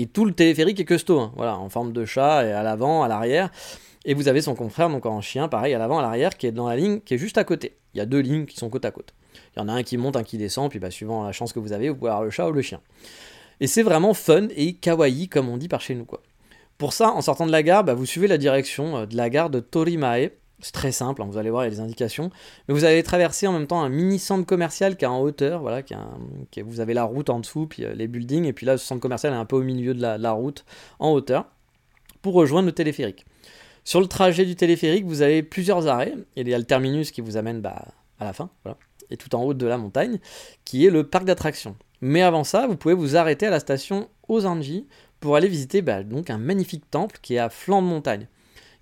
Et tout le téléphérique est custo, hein. voilà, en forme de chat, et à l'avant, à l'arrière. Et vous avez son confrère, donc en chien, pareil, à l'avant, à l'arrière, qui est dans la ligne qui est juste à côté. Il y a deux lignes qui sont côte à côte. Il y en a un qui monte, un qui descend, puis bah, suivant la chance que vous avez, vous pouvez avoir le chat ou le chien. Et c'est vraiment fun et kawaii, comme on dit par chez nous. Pour ça, en sortant de la gare, bah, vous suivez la direction euh, de la gare de Torimae. C'est très simple, hein, vous allez voir, il y a des indications. Mais vous allez traverser en même temps un mini centre commercial qui est en hauteur, voilà, qui, vous avez la route en dessous, puis euh, les buildings, et puis là, ce centre commercial est un peu au milieu de la, route, en hauteur, pour rejoindre le téléphérique. Sur le trajet du téléphérique, vous avez plusieurs arrêts. Il y a le terminus qui vous amène bah, à la fin, et tout en haut de la montagne, qui est le parc d'attractions. Mais avant ça, vous pouvez vous arrêter à la station Ozanji pour aller visiter bah, donc un magnifique temple qui est à flanc de montagne.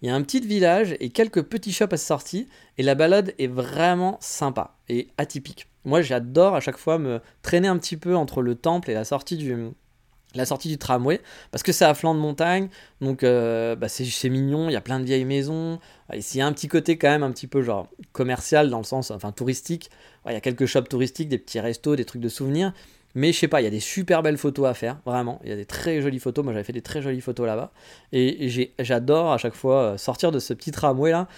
Il y a un petit village et quelques petits shops à sa sortie, et la balade est vraiment sympa et atypique. Moi, j'adore à chaque fois me traîner un petit peu entre le temple et la sortie du, tramway, parce que c'est à flanc de montagne, donc euh, bah, c'est mignon, il y a plein de vieilles maisons, et s'il y a un petit côté quand même un petit peu genre commercial dans le sens, enfin touristique, il y a quelques shops touristiques, des petits restos, des trucs de souvenirs, mais je sais pas, il y a des super belles photos à faire, vraiment, il y a des très jolies photos, moi j'avais fait des très jolies photos là-bas, et, j'adore à chaque fois euh, sortir de ce petit tramway là,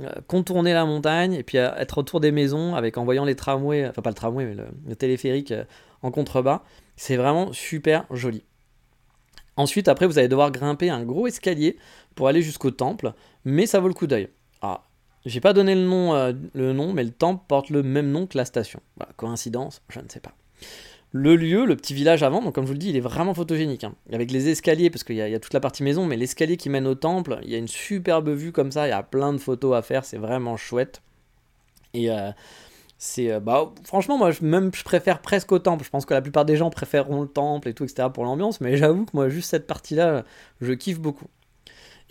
euh, contourner la montagne, et puis être autour des maisons, avec en voyant les tramways, enfin pas le tramway, mais le téléphérique en contrebas, c'est vraiment super joli. Ensuite, après, vous allez devoir grimper un gros escalier pour aller jusqu'au temple, mais ça vaut le coup d'œil. Ah, j'ai pas donné le nom, euh, le nom, mais le temple porte le même nom que la station. Voilà, coïncidence, je ne sais pas. Le lieu, le petit village avant, comme je vous le dis, il est vraiment photogénique. Hein. Avec les escaliers, parce qu'il y, a toute la partie maison, mais l'escalier qui mène au temple, il y a une superbe vue comme ça, il y a plein de photos à faire, c'est vraiment chouette. Et euh, c'est euh, bah franchement moi je, même je préfère presque au temple je pense que la plupart des gens préféreront le temple et tout etc pour l'ambiance mais j'avoue que moi juste cette partie là je kiffe beaucoup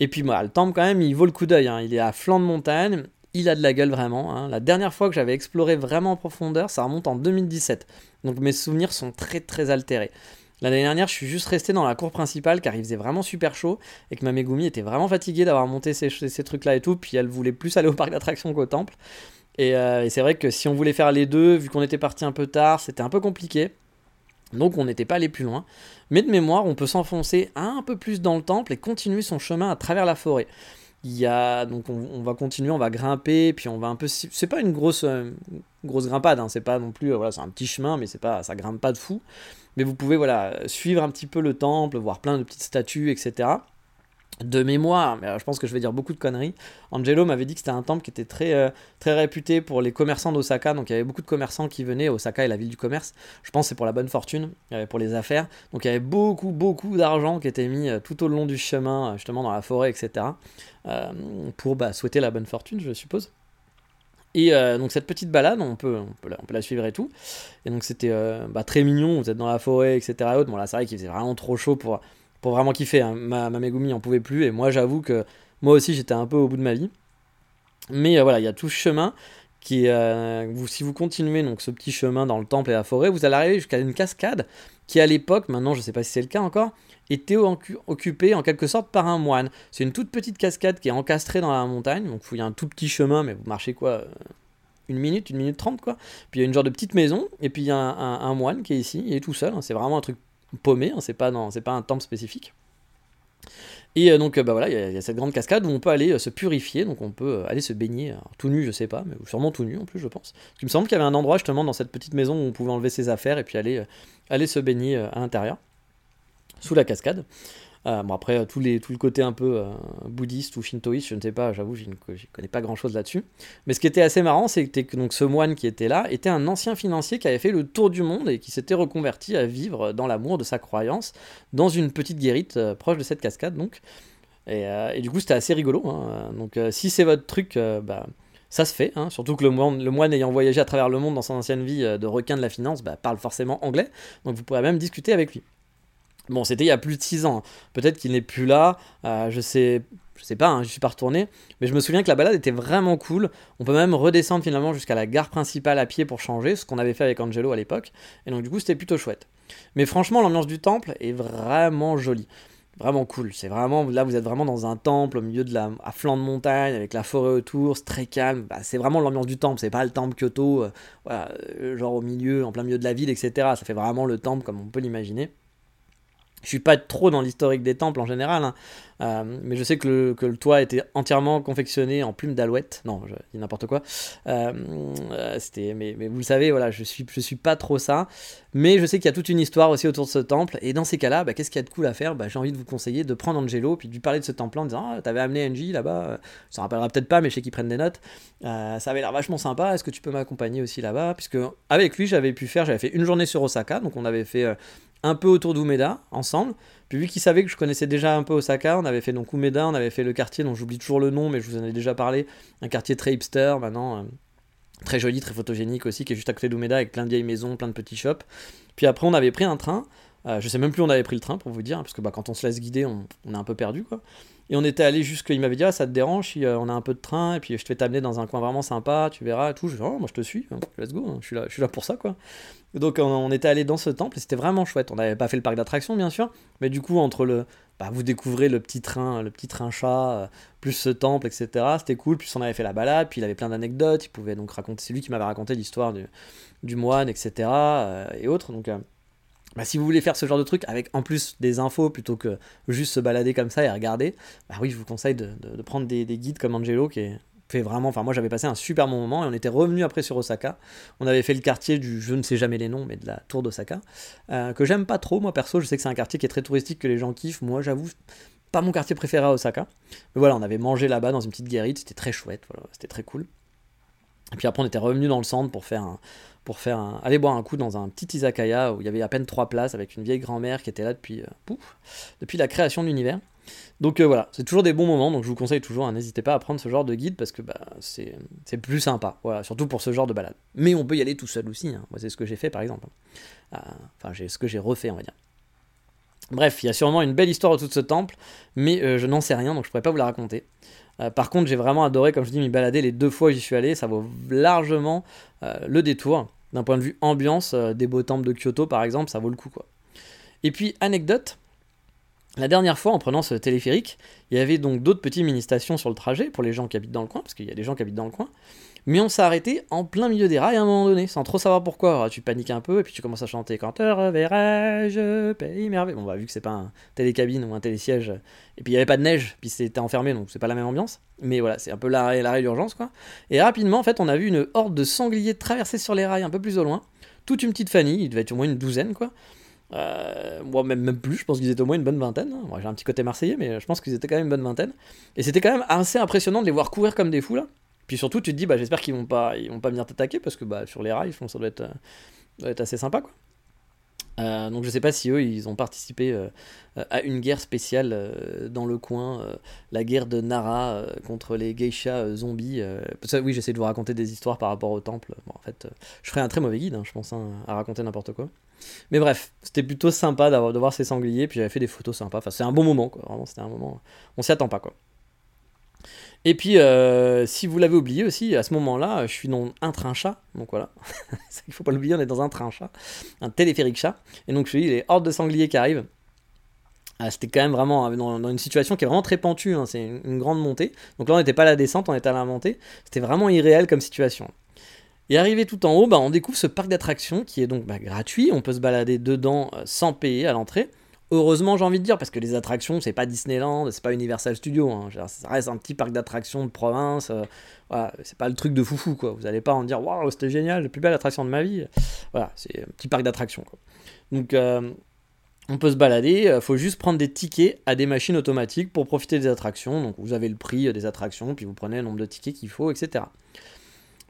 et puis moi le temple quand même il vaut le coup d'œil hein. il est à flanc de montagne il a de la gueule vraiment hein. la dernière fois que j'avais exploré vraiment en profondeur ça remonte en 2017 donc mes souvenirs sont très très altérés L'année dernière, je suis juste resté dans la cour principale car il faisait vraiment super chaud et que ma Megumi était vraiment fatiguée d'avoir monté ces, ces trucs-là et tout. Puis elle voulait plus aller au parc d'attractions qu'au temple. Euh, et, c'est vrai que si on voulait faire les deux, vu qu'on était parti un peu tard, c'était un peu compliqué. Donc on n'était pas allé plus loin. Mais de mémoire, on peut s'enfoncer un peu plus dans le temple et continuer son chemin à travers la forêt. Il y a donc on, va continuer, on va grimper, puis on va un peu. C'est pas une grosse euh, grosse grimpade, hein, c'est pas non plus euh, voilà, c'est un petit chemin, mais c'est pas ça grimpe pas de fou. Mais vous pouvez voilà suivre un petit peu le temple, voir plein de petites statues, etc de mémoire, mais je pense que je vais dire beaucoup de conneries. Angelo m'avait dit que c'était un temple qui était très, euh, très réputé pour les commerçants d'Osaka, donc il y avait beaucoup de commerçants qui venaient. Osaka est la ville du commerce, je pense que c'est pour la bonne fortune, euh, pour les affaires. Donc il y avait beaucoup, beaucoup d'argent qui était mis euh, tout au long du chemin, justement dans la forêt, etc., pour bah, souhaiter la bonne fortune, je suppose. Et donc cette petite balade, on peut, on la, suivre et tout. Et donc c'était bah, très mignon, vous êtes dans la forêt, etc. Bon là c'est vrai qu'il faisait vraiment trop chaud pour pour vraiment kiffer. Hein. Ma, ma Megumi en pouvait plus et moi j'avoue que moi aussi j'étais un peu au bout de ma vie. Mais euh, voilà, il y a tout ce chemin qui, euh, si vous continuez donc ce petit chemin dans le temple et la forêt, vous allez arriver jusqu'à une cascade qui à l'époque, maintenant je sais pas si c'est le cas encore, était occupée en quelque sorte par un moine. C'est une toute petite cascade qui est encastrée dans la montagne, donc il y a un tout petit chemin, mais vous marchez quoi euh, une minute, une minute trente quoi. Puis il y a une genre de petite maison, et puis il y a un, moine qui est ici, il est tout seul, hein. c'est vraiment un truc paumé, hein, c'est pas, pas un temple spécifique. Et euh, donc euh, bah voilà, il y, a cette grande cascade où on peut aller euh, se purifier, donc on peut aller se baigner, tout nu je sais pas, mais sûrement tout nu en plus je pense. Il me semble qu'il y avait un endroit justement dans cette petite maison où on pouvait enlever ses affaires et puis aller, aller se baigner à l'intérieur, sous la cascade. Euh, bon, après, tout, les, le côté un peu euh, bouddhiste ou shintoïste, je ne sais pas, j'avoue, je ne connais pas grand chose là-dessus. Mais ce qui était assez marrant, c'était que donc, ce moine qui était là était un ancien financier qui avait fait le tour du monde et qui s'était reconverti à vivre dans l'amour de sa croyance dans une petite guérite euh, proche de cette cascade. Donc. Et, et du coup, c'était assez rigolo. Hein. Donc, si c'est votre truc, bah, ça se fait, hein. surtout que le moine, le moine, ayant voyagé à travers le monde dans son ancienne vie de requin de la finance bah, parle forcément anglais, donc vous pourrez même discuter avec lui. Bon, c'était il y a plus de 6 ans. Peut-être qu'il n'est plus là. Euh, je sais, je sais pas, hein, je suis pas retourné. Mais je me souviens que la balade était vraiment cool. On peut même redescendre finalement jusqu'à la gare principale à pied pour changer, ce qu'on avait fait avec Angelo à l'époque. Et donc du coup, c'était plutôt chouette. Mais franchement, l'ambiance du temple est vraiment jolie. Vraiment cool. C'est vraiment là, vous êtes vraiment dans un temple au milieu de la, à flanc de montagne avec la forêt autour. C'est très calme. Bah, c'est vraiment l'ambiance du temple. C'est pas le temple Kyoto, euh, euh, genre au milieu, en plein milieu de la ville, etc. Ça fait vraiment le temple comme on peut l'imaginer. Je suis pas trop dans l'historique des temples en général, hein. euh, mais je sais que le, que le, toit était entièrement confectionné en plumes d'alouette. Non, je dis n'importe quoi. Euh, euh, c'était, mais, vous le savez, voilà, je suis, je suis pas trop ça. Mais je sais qu'il y a toute une histoire aussi autour de ce temple. Et dans ces cas-là, bah, qu'est-ce qu'il y a de cool à faire? Bah, J'ai envie de vous conseiller de prendre Angelo, puis de lui parler de ce temple en disant ah, T'avais amené Angie là-bas, ça rappellera peut-être pas, mais je sais qu'ils prennent des notes. ça avait l'air vachement sympa. Est-ce que tu peux m'accompagner aussi là-bas? Puisque avec lui, j'avais pu faire, j'avais fait une journée sur Osaka, donc on avait fait un peu autour d'Umeda ensemble. Puis vu qu'il savait que je connaissais déjà un peu Osaka, on avait fait donc Umeda, on avait fait le quartier dont j'oublie toujours le nom, mais je vous en ai déjà parlé, un quartier très hipster maintenant, euh, très joli, très photogénique aussi, qui est juste à côté d'Umeda avec plein de vieilles maisons, plein de petits shops. Puis après on avait pris un train, euh, je sais même plus où on avait pris le train pour vous dire, parce que bah, quand on se laisse guider, on, on est un peu perdu quoi. Et on était allé jusque, il m'avait dit, ah, ça te dérange si euh, on a un peu de train, et puis je te fais t'amener dans un coin vraiment sympa, tu verras, tout. Je dis, oh, moi je te suis, hein, let's go, hein, je, suis là, je suis là pour ça, quoi. Donc on, était allé dans ce temple, et c'était vraiment chouette. On n'avait pas fait le parc d'attractions, bien sûr, mais du coup, entre le. Bah, vous découvrez le petit train, le petit train chat, euh, plus ce temple, etc. C'était cool. Puis on avait fait la balade, puis il avait plein d'anecdotes. Il pouvait donc raconter. C'est lui qui m'avait raconté l'histoire du, du, moine, etc. Euh, et autres. Donc bah, si vous voulez faire ce genre de truc avec en plus des infos plutôt que juste se balader comme ça et regarder, bah oui, je vous conseille de, prendre des, guides comme Angelo qui fait vraiment. Enfin, moi j'avais passé un super bon moment et on était revenu après sur Osaka. On avait fait le quartier du je ne sais jamais les noms, mais de la tour d'Osaka, euh, que j'aime pas trop. Moi perso, je sais que c'est un quartier qui est très touristique, que les gens kiffent. Moi j'avoue, pas mon quartier préféré à Osaka. Mais voilà, on avait mangé là-bas dans une petite guérite, c'était très chouette, c'était très cool. Et puis après, on était revenu dans le centre pour faire un, pour faire aller boire un coup dans un petit izakaya où il y avait à peine trois places avec une vieille grand-mère qui était là depuis, euh, la création de l'univers. Donc euh, voilà, c'est toujours des bons moments, donc je vous conseille toujours, hein, n'hésitez pas à prendre ce genre de guide parce que bah, c'est plus sympa, voilà, surtout pour ce genre de balade. Mais on peut y aller tout seul aussi, hein. moi c'est ce que j'ai fait par exemple. Euh, enfin, ce que j'ai refait, on va dire. Bref, il y a sûrement une belle histoire autour de ce temple, mais je n'en sais rien, donc je pourrais pas vous la raconter. Euh, par contre, j'ai vraiment adoré, comme je dis, m'y balader les deux fois où j'y suis allé. Ça vaut largement euh, le détour. D'un point de vue ambiance, euh, des beaux temples de Kyoto par exemple, ça vaut le coup. quoi. Et puis, anecdote, la dernière fois, en prenant ce téléphérique, il y avait donc d'autres petites mini-stations sur le trajet pour les gens qui habitent dans le coin, parce qu'il y a des gens qui habitent dans le coin. Mais on s'est arrêté en plein milieu des rails à un moment donné, sans trop savoir pourquoi. tu paniques un peu et puis tu commences à chanter Quand te reverrai-je, pays merveille. Bon, bah, vu que c'est pas un télécabine ou un télésiège, et puis il n'y avait pas de neige, puis c'était enfermé, donc c'est pas la même ambiance. Mais voilà, c'est un peu l'arrêt, l'arrêt d'urgence, quoi. Et rapidement, en fait, on a vu une horde de sangliers traverser sur les rails un peu plus au loin. Toute une petite famille, il devait être au moins une douzaine, quoi. Euh, moi, même, même plus, je pense qu'ils étaient au moins une bonne vingtaine. Hein. Moi, j'ai un petit côté marseillais, mais je pense qu'ils étaient quand même une bonne vingtaine. Et c'était quand même assez impressionnant de les voir courir comme des fous, là. Puis surtout, tu te dis, bah, j'espère qu'ils vont pas, ils vont pas venir t'attaquer parce que bah, sur les rails, je pense que ça doit être, euh, être assez sympa, quoi. Euh, donc je sais pas si eux ils ont participé euh, à une guerre spéciale dans le coin, la guerre de Nara contre les geishas zombies. Oui, j'essaie de vous raconter des histoires par rapport au temple. Bon, en fait, je ferais un très mauvais guide, hein, je pense, hein, à raconter n'importe quoi. Mais bref, c'était plutôt sympa de voir ces sangliers, puis j'avais fait des photos sympas. Enfin, c'est un bon moment, quoi. Vraiment, c'était un moment. On s'y attend pas, quoi. Et puis, euh, si vous l'avez oublié aussi, à ce moment-là, je suis dans un train chat. Donc voilà, il faut pas l'oublier, on est dans un train chat, un téléphérique chat. Et donc je suis les hordes de sangliers qui arrivent. Ah, c'était quand même vraiment euh, dans, une situation qui est vraiment très pentue, hein. c'est une, grande montée. Donc là, on n'était pas à la descente, on était à la montée. C'était vraiment irréel comme situation. Et arrivé tout en haut, bah, on découvre ce parc d'attractions qui est donc bah, gratuit. On peut se balader dedans euh, sans payer à l'entrée. Heureusement, j'ai envie de dire, parce que les attractions, c'est pas Disneyland, c'est pas Universal Studios. Hein. Ça reste un petit parc d'attractions de province. Euh, c'est pas le truc de foufou, quoi. Vous allez pas en dire, waouh, c'était génial, la plus belle attraction de ma vie. Voilà, c'est un petit parc d'attractions, Donc, euh, on peut se balader, il faut juste prendre des tickets à des machines automatiques pour profiter des attractions. Donc vous avez le prix des attractions, puis vous prenez le nombre de tickets qu'il faut, etc.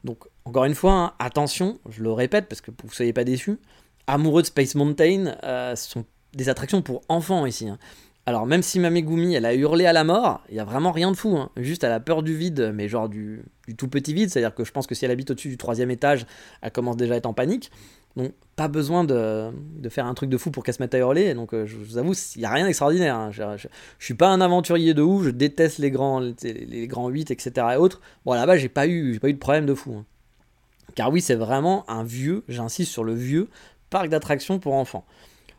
Donc encore une fois, hein, attention, je le répète parce que vous ne soyez pas déçus, amoureux de Space Mountain, euh, ce sont des attractions pour enfants ici. Hein. Alors même si Mamegumi elle a hurlé à la mort, il y a vraiment rien de fou. Hein. Juste elle a peur du vide, mais genre du, tout petit vide. C'est-à-dire que je pense que si elle habite au-dessus du troisième étage, elle commence déjà à être en panique. Donc pas besoin de, faire un truc de fou pour qu'elle se mette à hurler. Donc euh, je, vous avoue, il n'y a rien d'extraordinaire. Hein. Je, je, suis pas un aventurier de ouf, je déteste les grands, les, grands 8, etc. et autres. Bon là-bas j'ai pas, eu, pas eu de problème de fou. Car oui, c'est vraiment un vieux, j'insiste sur le vieux, parc d'attractions pour enfants.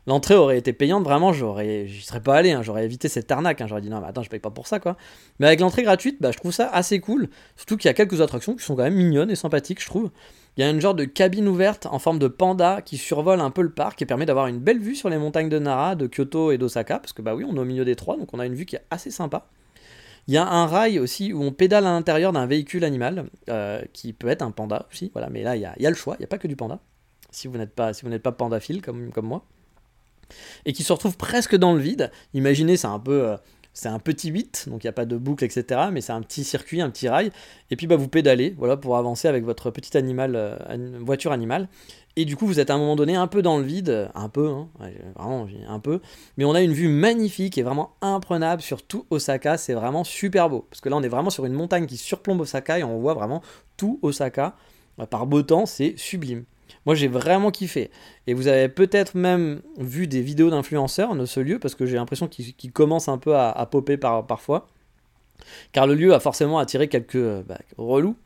L'entrée aurait été payante, vraiment, j'aurais, j'y serais pas allé, hein, j'aurais évité cette arnaque, hein, j'aurais dit non, mais attends, je paye pas pour ça, quoi. Mais avec l'entrée gratuite, bah, je trouve ça assez cool, surtout qu'il y a quelques attractions qui sont quand même mignonnes et sympathiques, je trouve. Il y a une genre de cabine ouverte en forme de panda qui survole un peu le parc et permet d'avoir une belle vue sur les montagnes de Nara, de Kyoto et d'Osaka, parce que bah oui, on est au milieu des trois, donc on a une vue qui est assez sympa. Il y a un rail aussi où on pédale à l'intérieur d'un véhicule animal, euh, qui peut être un panda aussi, voilà, mais là il y a, le choix, il n'y a pas que du panda, si vous n'êtes pas, si pas pandaphile comme moi et qui se retrouve presque dans le vide. Imaginez, c'est un peu. Euh, c'est un petit 8, donc il n'y a pas de boucle, etc. Mais c'est un petit circuit, un petit rail. Et puis bah, vous pédalez voilà, pour avancer avec votre petit animal, euh, voiture animale. Et du coup, vous êtes à un moment donné un peu dans le vide, un peu, hein, vraiment un peu. Mais on a une vue magnifique et vraiment imprenable sur tout Osaka. C'est vraiment super beau. Parce que là, on est vraiment sur une montagne qui surplombe Osaka et on voit vraiment tout Osaka. Par beau temps, c'est sublime. Moi, j'ai vraiment kiffé. Et vous avez peut-être même vu des vidéos d'influenceurs de ce lieu, parce que j'ai l'impression qu'il commence un peu à, popper par, parfois. Car le lieu a forcément attiré quelques euh, bah, relous,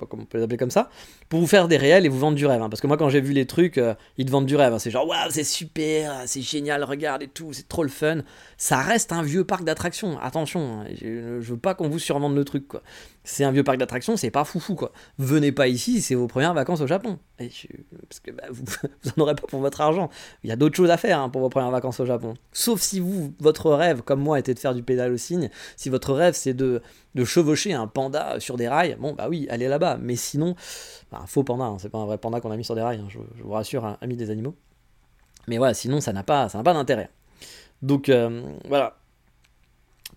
pas comme on peut les appeler comme ça, pour vous faire des réels et vous vendre du rêve. Hein. Parce que moi, quand j'ai vu les trucs, euh, ils te vendent du rêve. Hein. C'est genre, waouh, c'est super, c'est génial, regarde et tout, c'est trop le fun. Ça reste un vieux parc d'attractions. Attention, hein. je, veux pas qu'on vous survende le truc, quoi. C'est un vieux parc d'attractions, c'est pas foufou, quoi. Venez pas ici, c'est vos premières vacances au Japon. parce que bah, vous, vous en aurez pas pour votre argent. Il y a d'autres choses à faire pour vos premières vacances au Japon. Sauf si vous, votre rêve, comme moi, était de faire du pédale au cygne. Si votre rêve, c'est de, de chevaucher un panda sur des rails, bon, bah oui, allez là-bas. Mais sinon, un faux panda, hein, c'est pas un vrai panda qu'on a mis sur des rails, hein, je, vous rassure, hein, amis des animaux. Mais voilà, sinon ça n'a pas, ça pas d'intérêt. Donc euh, voilà.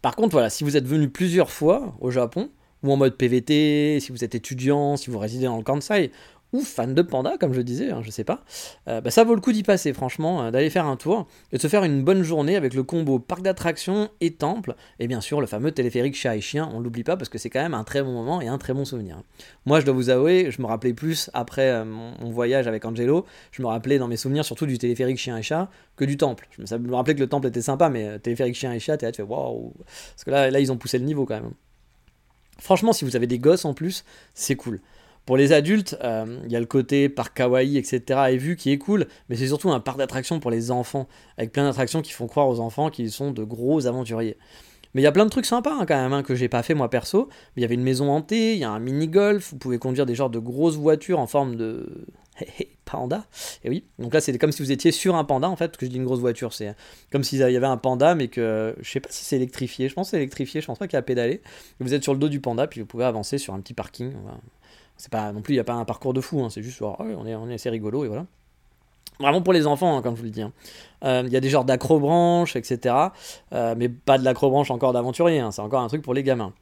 Par contre, voilà, si vous êtes venu plusieurs fois au Japon, ou en mode PVT, si vous êtes étudiant, si vous résidez dans le Kansai, ou fan de panda, comme je disais, hein, je sais pas, euh, bah, ça vaut le coup d'y passer, franchement, euh, d'aller faire un tour et de se faire une bonne journée avec le combo parc d'attractions et temple, et bien sûr le fameux téléphérique chat et chien, on l'oublie pas parce que c'est quand même un très bon moment et un très bon souvenir. Moi, je dois vous avouer, je me rappelais plus après euh, mon, voyage avec Angelo, je me rappelais dans mes souvenirs surtout du téléphérique chien et chat que du temple. Je me, rappelais que le temple était sympa, mais téléphérique chien et chat, t'es là, tu fais parce que là, là, ils ont poussé le niveau quand même. Franchement, si vous avez des gosses en plus, c'est cool. Pour les adultes, euh, il y a le côté parc kawaii, etc. et vu qui est cool, mais c'est surtout un parc d'attractions pour les enfants, avec plein d'attractions qui font croire aux enfants qu'ils sont de gros aventuriers. Mais il y a plein de trucs sympas hein, quand même hein, que j'ai pas fait moi perso. Il y avait une maison hantée, il y a un mini-golf, vous pouvez conduire des genres de grosses voitures en forme de panda. Et oui, donc là c'est comme si vous étiez sur un panda en fait, parce que je dis une grosse voiture, c'est comme s'il y avait un panda, mais que je sais pas si c'est électrifié. Je pense c'est électrifié, je pense pas qu'il y a pédalé. Vous êtes sur le dos du panda, puis vous pouvez avancer sur un petit parking. C'est pas non plus, il n'y a pas un parcours de fou, hein, c'est juste, oh, on, est, on est assez rigolo et voilà. Vraiment pour les enfants, hein, comme je vous le dis. Hein. Euh, il y a des genres d'acrobranches, etc. Euh, mais pas de l'acrobranche encore d'aventurier, c'est encore un truc pour les gamins.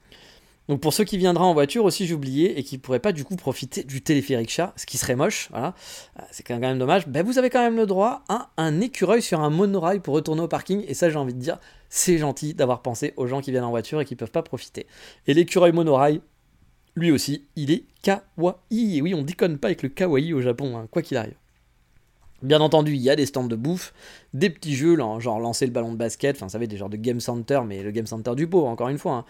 Donc pour ceux qui viendraient en voiture aussi, oublié, et qui pourraient pas du coup profiter du téléphérique chat, ce qui serait moche, voilà, euh, c'est quand même dommage, ben vous avez quand même le droit à un écureuil sur un monorail pour retourner au parking, et ça j'ai envie de dire, c'est gentil d'avoir pensé aux gens qui viennent en voiture et qui peuvent pas profiter. Et l'écureuil monorail, lui aussi, il est kawaii. Et oui, on déconne pas avec le kawaii au Japon, hein, quoi qu'il arrive. Bien entendu, il y a des stands de bouffe, des petits jeux, genre lancer le ballon de basket, enfin, vous savez, des genres de game center, mais le game center du pot, encore une fois. Hein.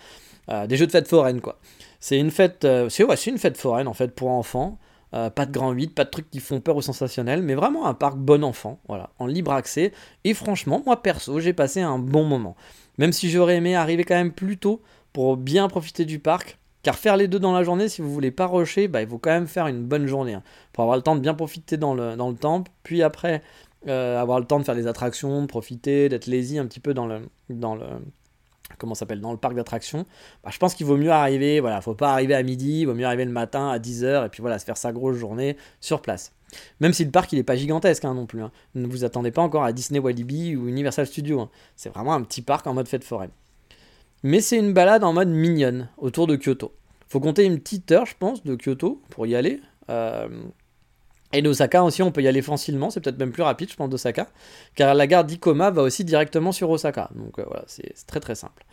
Euh, des jeux de fête foraine, quoi. C'est une fête, euh, c'est une fête foraine, en fait, pour enfants. Euh, pas de grand 8, pas de trucs qui font peur ou sensationnels, mais vraiment un parc bon enfant, voilà, en libre accès. Et franchement, moi perso, j'ai passé un bon moment. Même si j'aurais aimé arriver quand même plus tôt pour bien profiter du parc, car faire les deux dans la journée, si vous voulez pas rusher, bah, il faut quand même faire une bonne journée. Hein, pour avoir le temps de bien profiter dans le, dans le temple, puis après avoir le temps de faire les attractions, de profiter, d'être lazy un petit peu dans le, dans le, comment s'appelle, dans le parc d'attractions. Bah, je pense qu'il vaut mieux arriver, voilà, faut pas arriver à midi, il vaut mieux arriver le matin à 10h, et puis voilà, se faire sa grosse journée sur place. Même si le parc il est pas gigantesque hein, non plus. Hein. Ne vous attendez pas encore à Disney Walibi ou Universal Studios. Hein. C'est vraiment un petit parc en mode fête foraine. Mais c'est une balade en mode mignonne autour de Kyoto. Faut compter une petite heure, je pense, de Kyoto pour y aller. Euh, et d'Osaka aussi, on peut y aller facilement, c'est peut-être même plus rapide, je pense, d'Osaka, car la gare d'Ikoma va aussi directement sur Osaka. Donc euh, voilà, c'est très très simple.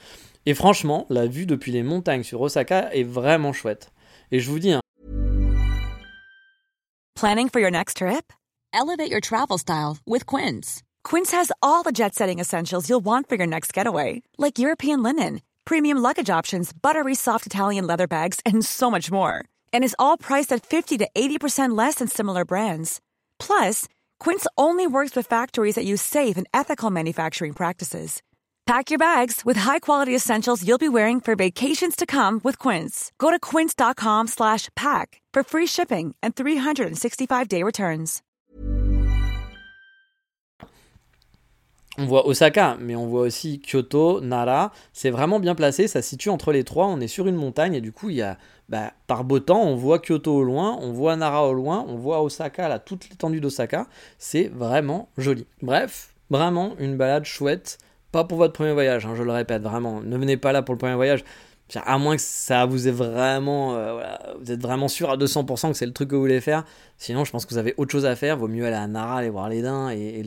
Et franchement, la vue depuis les montagnes sur Osaka est vraiment chouette. Et je vous dis, hein, Planning for your next trip? Elevate your travel style with Quince. Quince has all the jet setting essentials you'll want for your next getaway, like European linen, premium luggage options, buttery soft Italian leather bags, and so much more. And is all priced at 50 to 80% less than similar brands. Plus, Quince only works with factories that use safe and ethical manufacturing practices. Pack your bags with high-quality essentials you'll be wearing for vacations to come with Quince. Go to quince.com slash pack for free shipping and 365-day returns. on voit Osaka, mais on voit aussi Kyoto, Nara. C'est vraiment bien placé, ça se situe entre les trois. On est sur une montagne et du coup, il y a, bah, par beau temps, on voit Kyoto au loin, on voit Nara au loin, on voit Osaka, là, toute l'étendue d'Osaka. C'est vraiment joli. Bref, vraiment une balade chouette pas pour votre premier voyage, hein, je le répète, vraiment. Ne venez pas là pour le premier voyage. À moins que ça vous ait vraiment. Euh, vous êtes vraiment sûr à 200% que c'est le truc que vous voulez faire. Sinon, je pense que vous avez autre chose à faire. Vaut mieux aller à Nara, aller voir les daims et,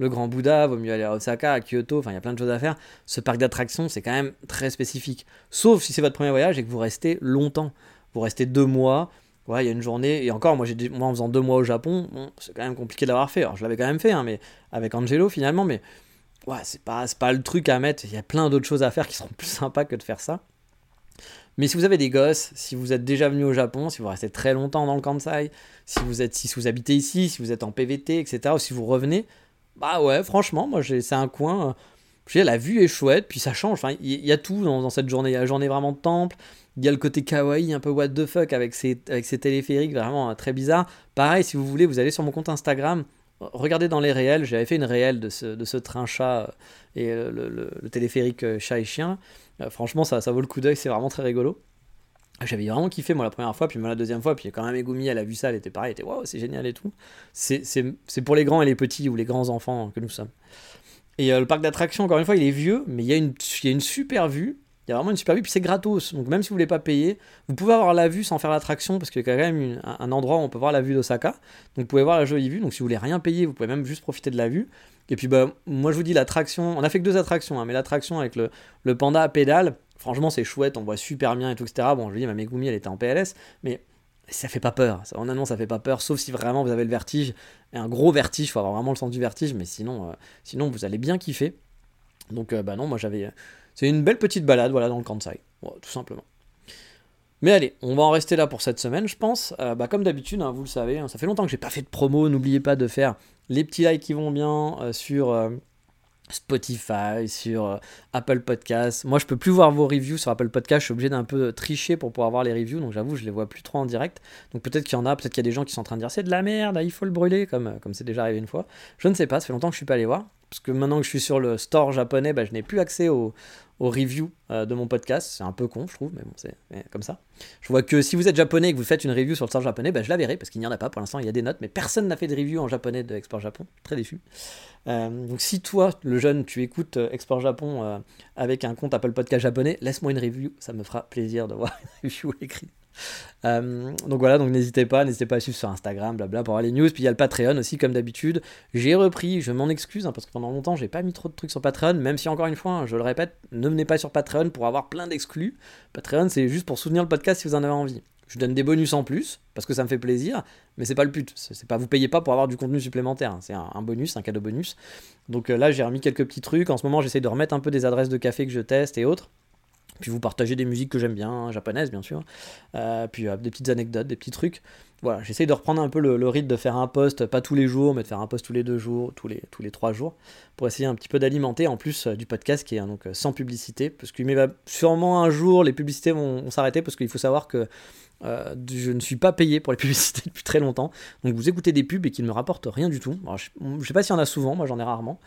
le Grand Bouddha. Vaut mieux aller à Osaka, à Kyoto. Enfin, il y a plein de choses à faire. Ce parc d'attractions, c'est quand même très spécifique. Sauf si c'est votre premier voyage et que vous restez longtemps. Vous restez deux mois. Ouais, il y a une journée. Et encore, moi, moi en faisant deux mois au Japon, c'est quand même compliqué de l'avoir fait. Alors, je l'avais quand même fait, hein, mais avec Angelo finalement. Mais ouais, c'est pas, pas le truc à mettre. Il y a plein d'autres choses à faire qui seront plus sympas que de faire ça. Mais si vous avez des gosses, si vous êtes déjà venu au Japon, si vous restez très longtemps dans le Kansai, si vous êtes, si vous habitez ici, si vous êtes en PVT, etc., ou si vous revenez, bah ouais, franchement, moi c'est un coin. Je la vue est chouette, puis ça change. Enfin, il y, a tout dans, cette journée. Il y a la journée vraiment de temple. Il y a le côté kawaii, un peu what the fuck avec ces, avec ces téléphériques vraiment très bizarres. Pareil, si vous voulez, vous allez sur mon compte Instagram regardez dans les réels, j'avais fait une réelle de ce, train-chat euh, et le, téléphérique euh, chat et chien. Euh, franchement, ça, ça vaut le coup d'œil, c'est vraiment très rigolo. J'avais vraiment kiffé moi la première fois, puis moi la deuxième fois, puis quand même Egumi, elle a vu ça, elle était pareil, elle était waouh, c'est génial et tout. C'est pour les grands et les petits ou les grands enfants que nous sommes. Et le parc d'attractions, encore une fois, il est vieux, mais il y, a une, super vue. Il y a vraiment une super vue, puis c'est gratos. Donc même si vous voulez pas payer, vous pouvez avoir la vue sans faire l'attraction, parce qu'il y a quand même un, endroit où on peut voir la vue d'Osaka. Donc vous pouvez voir la jolie vue. Donc si vous voulez rien payer, vous pouvez même juste profiter de la vue. Et puis bah, moi je vous dis l'attraction, on a fait que deux attractions, hein, mais l'attraction avec le, le, panda à pédale, franchement c'est chouette, on voit super bien et tout, etc. Bon je vous dis, ma Megumi elle était en PLS, mais ça fait pas peur. Honnêtement, ça fait pas peur, sauf si vraiment vous avez le vertige. Et un gros vertige, il faut avoir vraiment le sens du vertige, mais sinon, euh, sinon vous allez bien kiffer. Donc, euh, bah non, moi j'avais, c'est une belle petite balade, voilà, dans le Kansai, tout simplement. Mais allez, on va en rester là pour cette semaine, je pense. Euh, bah, comme d'habitude, hein, vous le savez, hein, ça fait longtemps que j'ai pas fait de promo. N'oubliez pas de faire les petits likes qui vont bien euh, sur euh, Spotify, sur Apple Podcasts. Moi, je peux plus voir vos reviews sur Apple Podcasts. Je suis obligé d'un peu tricher pour pouvoir voir les reviews. Donc, j'avoue, je les vois plus trop en direct. Donc, peut-être qu'il y en a, peut-être qu'il y a des gens qui sont en train de dire c'est de la merde, il faut le brûler, comme comme c'est déjà arrivé une fois. Je ne sais pas. Ça fait longtemps que je suis pas allé voir parce que maintenant que je suis sur le store japonais, bah, je n'ai plus accès aux, reviews euh, de mon podcast. C'est un peu con, je trouve, mais bon, c'est comme ça. Je vois que si vous êtes japonais et que vous faites une review sur le store japonais, bah, je la verrai, parce qu'il n'y en a pas pour l'instant, il y a des notes, mais personne n'a fait de review en japonais de Export Japon. Très déçu. Euh, donc si toi, le jeune, tu écoutes euh, Export Japon avec un compte Apple Podcast japonais, laisse-moi une review, ça me fera plaisir de voir une review écrite. Euh, donc voilà, donc n'hésitez pas, n'hésitez pas à suivre sur Instagram, blabla, pour avoir les news. Puis il y a le Patreon aussi, comme d'habitude. J'ai repris, je m'en excuse, hein, parce que pendant longtemps, j'ai pas mis trop de trucs sur Patreon, même si encore une fois, hein, je le répète, ne venez pas sur Patreon pour avoir plein d'exclus. Patreon, c'est juste pour soutenir le podcast si vous en avez envie. Je donne des bonus en plus, parce que ça me fait plaisir, mais c'est pas le but. C'est pas, vous payez pas pour avoir du contenu supplémentaire, hein. c'est un, bonus, un cadeau bonus. Donc euh, là, j'ai remis quelques petits trucs. En ce moment, j'essaie de remettre un peu des adresses de café que je teste et autres. Puis vous partagez des musiques que j'aime bien, japonaises bien sûr. Euh, puis euh, des petites anecdotes, des petits trucs. Voilà, j'essaye de reprendre un peu le, rythme de faire un post, pas tous les jours, mais de faire un post tous les deux jours, tous les, trois jours, pour essayer un petit peu d'alimenter en plus euh, du podcast qui est donc sans publicité. Parce qu'il va sûrement un jour, les publicités vont, s'arrêter, parce qu'il faut savoir que je ne suis pas payé pour les publicités depuis très longtemps. Donc vous écoutez des pubs et qui ne me rapportent rien du tout. je, ne sais pas s'il y en a souvent, moi j'en ai rarement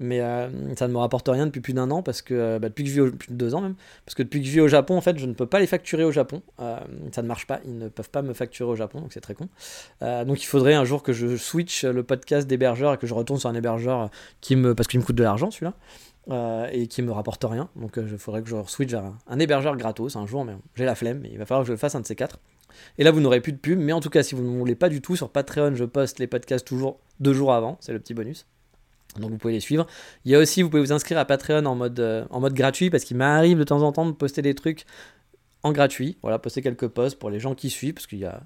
mais euh, ça ne me rapporte rien depuis plus d'un an parce que euh, bah, depuis que je vis au, plus de deux ans même parce que depuis que je vis au Japon en fait je ne peux pas les facturer au Japon euh, ça ne marche pas ils ne peuvent pas me facturer au Japon donc c'est très con. Euh, donc il faudrait un jour que je switch le podcast d'hébergeur et que je retourne sur un hébergeur qui me, parce qu'il me coûte de l'argent celui-là. Euh, et qui me rapporte rien. Donc il faudrait que je switch vers un, hébergeur gratos un jour, mais j'ai la flemme, mais il va falloir que je le fasse un de ces quatre. Et là, vous n'aurez plus de pub, mais en tout cas, si vous ne voulez pas du tout, sur Patreon, je poste les podcasts toujours deux jours avant, c'est le petit bonus. Donc vous pouvez les suivre. Il y a aussi, vous pouvez vous inscrire à Patreon en mode, euh, gratuit, parce qu'il m'arrive de temps en temps de poster des trucs en gratuit. Voilà, poster quelques posts pour les gens qui suivent, parce qu'il y a,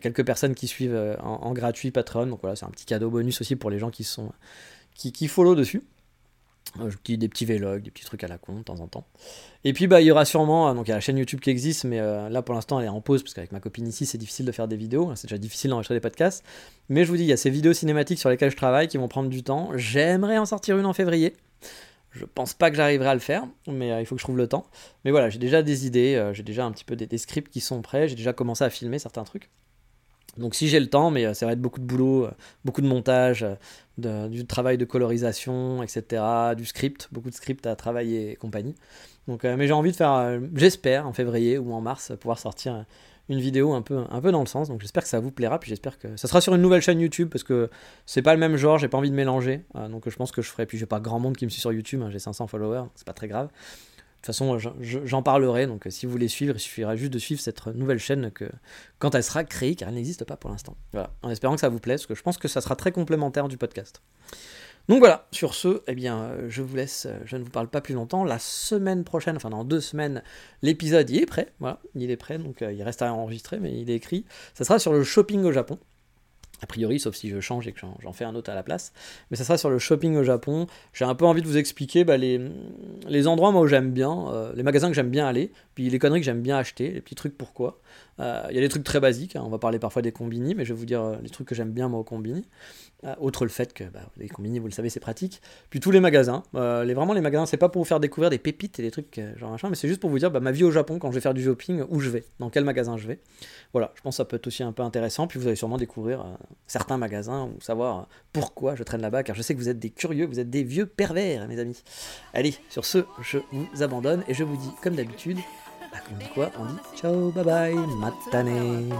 quelques personnes qui suivent euh, en, gratuit Patreon. Donc voilà, c'est un petit cadeau bonus aussi pour les gens qui sont qui, qui follow dessus. Euh, des petits vlogs, des petits trucs à la con de temps en temps. Et puis bah il y aura sûrement, euh, donc il y a la chaîne YouTube qui existe, mais euh, là pour l'instant elle est en pause parce qu'avec ma copine ici c'est difficile de faire des vidéos, c'est déjà difficile d'enregistrer des podcasts. Mais je vous dis, il y a ces vidéos cinématiques sur lesquelles je travaille qui vont prendre du temps. J'aimerais en sortir une en février. Je pense pas que j'arriverai à le faire, mais il faut que je trouve le temps. Mais voilà, j'ai déjà des idées, j'ai déjà un petit peu des scripts qui sont prêts, j'ai déjà commencé à filmer certains trucs. Donc si j'ai le temps, mais euh, ça va être beaucoup de boulot, euh, beaucoup de montage, euh, du travail de colorisation, etc., du script, beaucoup de script à travailler et compagnie. Donc, mais j'ai envie de faire, j'espère, en février ou en mars, pouvoir sortir une vidéo un peu, dans le sens. Donc j'espère que ça vous plaira, puis j'espère que ça sera sur une nouvelle chaîne YouTube, parce que c'est pas le même genre, j'ai pas envie de mélanger. donc je pense que je ferai, puis j'ai pas grand monde qui me suit sur YouTube, hein, j'ai 500 followers, c'est pas très grave. Toute façon, j'en parlerai, donc euh, si vous voulez suivre, il suffira juste de suivre cette nouvelle chaîne que, quand elle sera créée, car elle n'existe pas pour l'instant. Voilà, en espérant que ça vous plaise, parce que je pense que ça sera très complémentaire du podcast. Donc voilà, sur ce, eh bien, euh, je vous laisse, euh, je ne vous parle pas plus longtemps. La semaine prochaine, enfin dans deux semaines, l'épisode il est prêt, voilà, il est prêt, donc il reste à enregistrer, mais il est écrit. Ça sera sur le shopping au Japon a priori, sauf si je change et que j'en fais un autre à la place. Mais ça sera sur le shopping au Japon. J'ai un peu envie de vous expliquer bah, les, endroits moi où j'aime bien, euh, les magasins que j'aime bien aller, puis les conneries que j'aime bien acheter, les petits trucs pourquoi. Euh, il y a des trucs très basiques, hein. on va parler parfois des combini, mais je vais vous dire euh, les trucs que j'aime bien moi au combini. outre le fait que bah, les combini, vous le savez, c'est pratique. Puis tous les magasins. les, vraiment, les magasins, c'est pas pour vous faire découvrir des pépites et des trucs genre machin, mais c'est juste pour vous dire bah, ma vie au Japon quand je vais faire du shopping, où je vais, dans quel magasin je vais. Voilà, je pense que ça peut être aussi un peu intéressant. Puis vous allez sûrement découvrir certains magasins ou savoir pourquoi je traîne là-bas, car je sais que vous êtes des curieux, vous êtes des vieux pervers, mes amis. Allez, sur ce, je vous abandonne et je vous dis, comme d'habitude, on dit quoi On dit ciao, bye bye, matane.